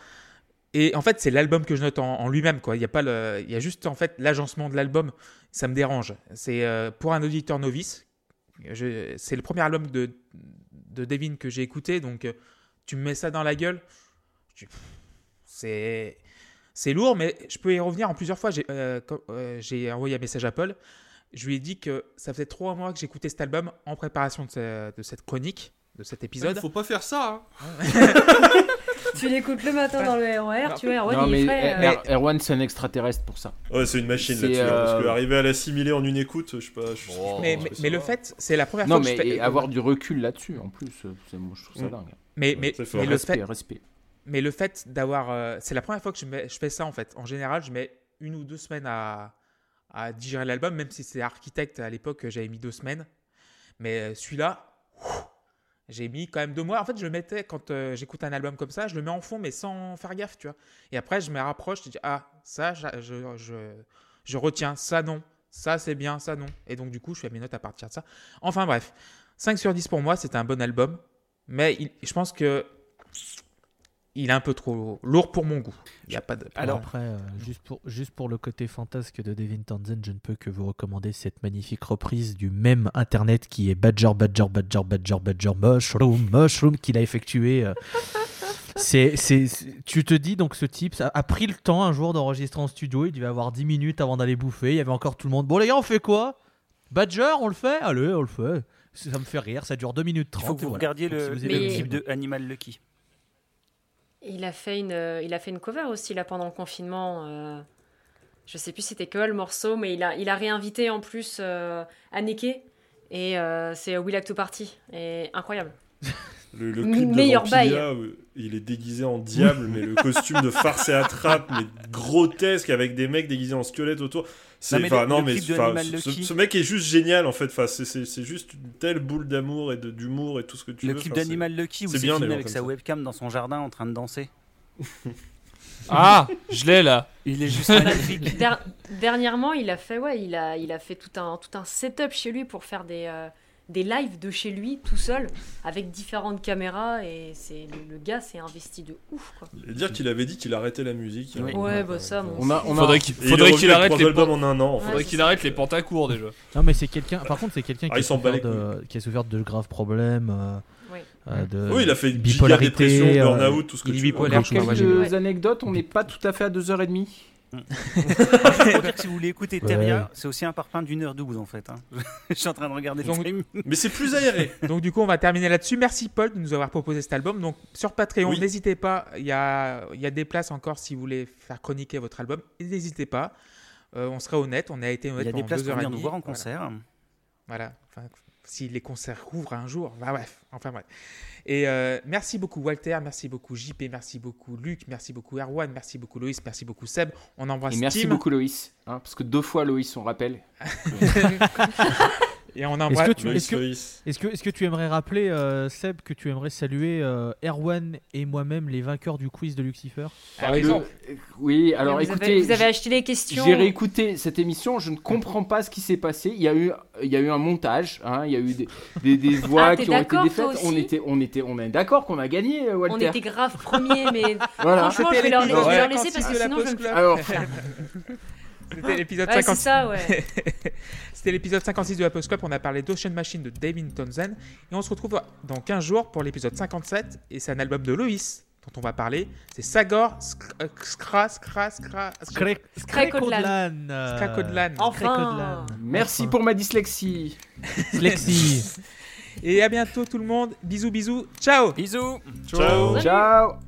Et en fait, c'est l'album que je note en, en lui-même, quoi. Il y a pas le, il y a juste en fait l'agencement de l'album, ça me dérange. C'est euh, pour un auditeur novice, je- c'est le premier album de de Devin que j'ai écouté, donc euh, tu me mets ça dans la gueule, je- c'est c'est lourd, mais je peux y revenir en plusieurs fois. J'ai euh, quand- j'ai envoyé un message à Paul. Je lui ai dit que ça faisait trois mois que j'écoutais cet album en préparation de, ce- de cette chronique, de cet épisode. Faut pas faire ça. hein. Tu l'écoutes le matin dans le RER, tu vois, Erwan, non, il mais ferait, Er- euh, Er- Erwan, c'est un extraterrestre pour ça. Ouais, c'est une machine là-dessus. parce euh, que arriver à l'assimiler en une écoute, je sais pas. Je, Oh, mais, le fait, c'est la première Non, fois mais que je fais. et avoir du recul là-dessus, en plus, euh, c'est- moi, je trouve ça Mm. dingue. mais, mais, mais le respect, fait, respect. mais le fait d'avoir. euh, c'est la première fois que je, mets- je fais ça en fait. En général, je mets une ou deux semaines à, à digérer l'album, même si c'est Architect à l'époque, j'avais mis deux semaines. Mais celui-là, ouf, j'ai mis quand même deux mois. En fait, je le mettais quand euh, j'écoute un album comme ça, je le mets en fond, mais sans faire gaffe, tu vois. Et après, je me rapproche, je dis Ah, ça, je, je, je retiens, ça non, ça c'est bien, ça non. Et donc, du coup, je fais mes notes à partir de ça. Enfin, bref, 5 sur 10 pour moi, c'est un bon album. Mais je pense que il est un peu trop lourd pour mon goût. Il y a pas de. Alors- après, euh, juste, pour, juste pour le côté fantasque de Devin Townsend, je ne peux que vous recommander cette magnifique reprise du même internet qui est Badger, Badger, Badger, Badger, Badger, Mushroom, Mushroom, qu'il a effectué. euh. C'est, c'est, tu te dis donc ce type ça a pris le temps un jour d'enregistrer en studio, il devait avoir 10 minutes avant d'aller bouffer, il y avait encore tout le monde. Bon les gars, on fait quoi? Badger, on le fait? Allez, on le fait. Ça me fait rire, ça dure 2 minutes Il 30. faut que vous voilà. regardiez Donc, si le, vous le clip de Animal Lucky. Il a fait une, euh, il a fait une cover aussi là pendant le confinement. euh, je sais plus c'était que le morceau, mais il a, il a réinvité en plus euh, Anneke et euh, c'est Will Like to Party. Et incroyable. Le, le de meilleur Vampilla, où il est déguisé en diable, mais le costume de farce et attrape, mais grotesque, avec des mecs déguisés en squelette autour. C'est, Non, le- non, le mais clip ce, ce mec est juste génial en fait. Enfin, c'est, c'est, c'est juste une telle boule d'amour et de, d'humour et tout ce que tu Le veux. clip Enfin, c'est- d'Animal Lucky où c'est filmé avec sa ça. webcam dans son jardin en train de danser. Ah, je l'ai là. Il est juste magnifique. Der- dernièrement, il a fait, ouais, il a, il a fait tout un, tout un setup chez lui pour faire des, euh, des lives de chez lui tout seul avec différentes caméras et c'est le, le gars s'est investi de ouf quoi. Et dire qu'il avait dit qu'il arrêtait la musique. Oui. hein. Ouais, bah ça, bon. On a, on a- Faudrait qu'il faudrait qu'il arrête les albums en un an. Ouais, faudrait qu'il arrête les pantacours déjà. Non, mais c'est quelqu'un. Par contre, c'est quelqu'un Ah, qui, de, qui a souffert de graves problèmes. euh, Oui. euh, de Oui, il a fait une bipolarité, dépression, euh, burn-out, tout ce que il tu veux. quelques ouais. anecdotes, on n'est pas tout à fait à 2h30. Je peux dire que si vous voulez écouter Ouais. Teria, c'est aussi un parpaing d'une heure douze en fait. hein. Je suis en train de regarder le Donc- stream. Mais c'est plus aéré. Donc du coup, on va terminer là-dessus. Merci Paul de nous avoir proposé cet album. Donc sur Patreon, Oui. n'hésitez pas, il y a, il y a des places encore si vous voulez faire chroniquer votre album. Et N'hésitez pas. Euh, on sera honnête, on a été Il honnête y a des pendant places deux pour heures et venir nous demie. voir en Voilà. concert. Voilà. Enfin, si les concerts rouvrent un jour. Bah bref. Enfin bref. Et euh, merci beaucoup Walter, merci beaucoup JP, merci beaucoup Luc, merci beaucoup Erwan, merci beaucoup Loïs, merci beaucoup Seb. On embrasse Et merci Tim. beaucoup Loïs, hein, parce que deux fois Loïs, on rappelle. Et on Est-ce embrasse. que tu, Loïs, est-ce que, est-ce que, est-ce que tu aimerais rappeler, euh, Seb, que tu aimerais saluer euh, Erwan et moi-même, les vainqueurs du quiz de Lucifer? Ah, Le- exemple. euh, Oui, alors vous, écoutez, avez, vous avez acheté les questions. j'ai réécouté cette émission, je ne comprends pas ce qui s'est passé. Il y a eu, il y a eu un montage, hein, il y a eu des, des, des voix Ah, t'es qui ont été défaites. On était, on était, on est d'accord qu'on a gagné, euh, On Walter. était grave premiers, mais Voilà. franchement, je vais leur, je l'épisode vais leur 56 laisser parce que sinon je vais me. Alors, C'était l'épisode Ouais, c'est 56. ça, ouais. C'était l'épisode 56 de la Post Club. On a parlé d'Ocean Machine de David Townsend. Et on se retrouve dans 15 jours pour l'épisode 57. Et c'est un album de Loïs dont on va parler. C'est Sagor Sk- Skra Skra Skra Scrakodlan. Enfin. Merci pour ma dyslexie. Lexi. Et à bientôt tout le monde. Bisous bisous. Ciao Bisous Ciao. Ciao.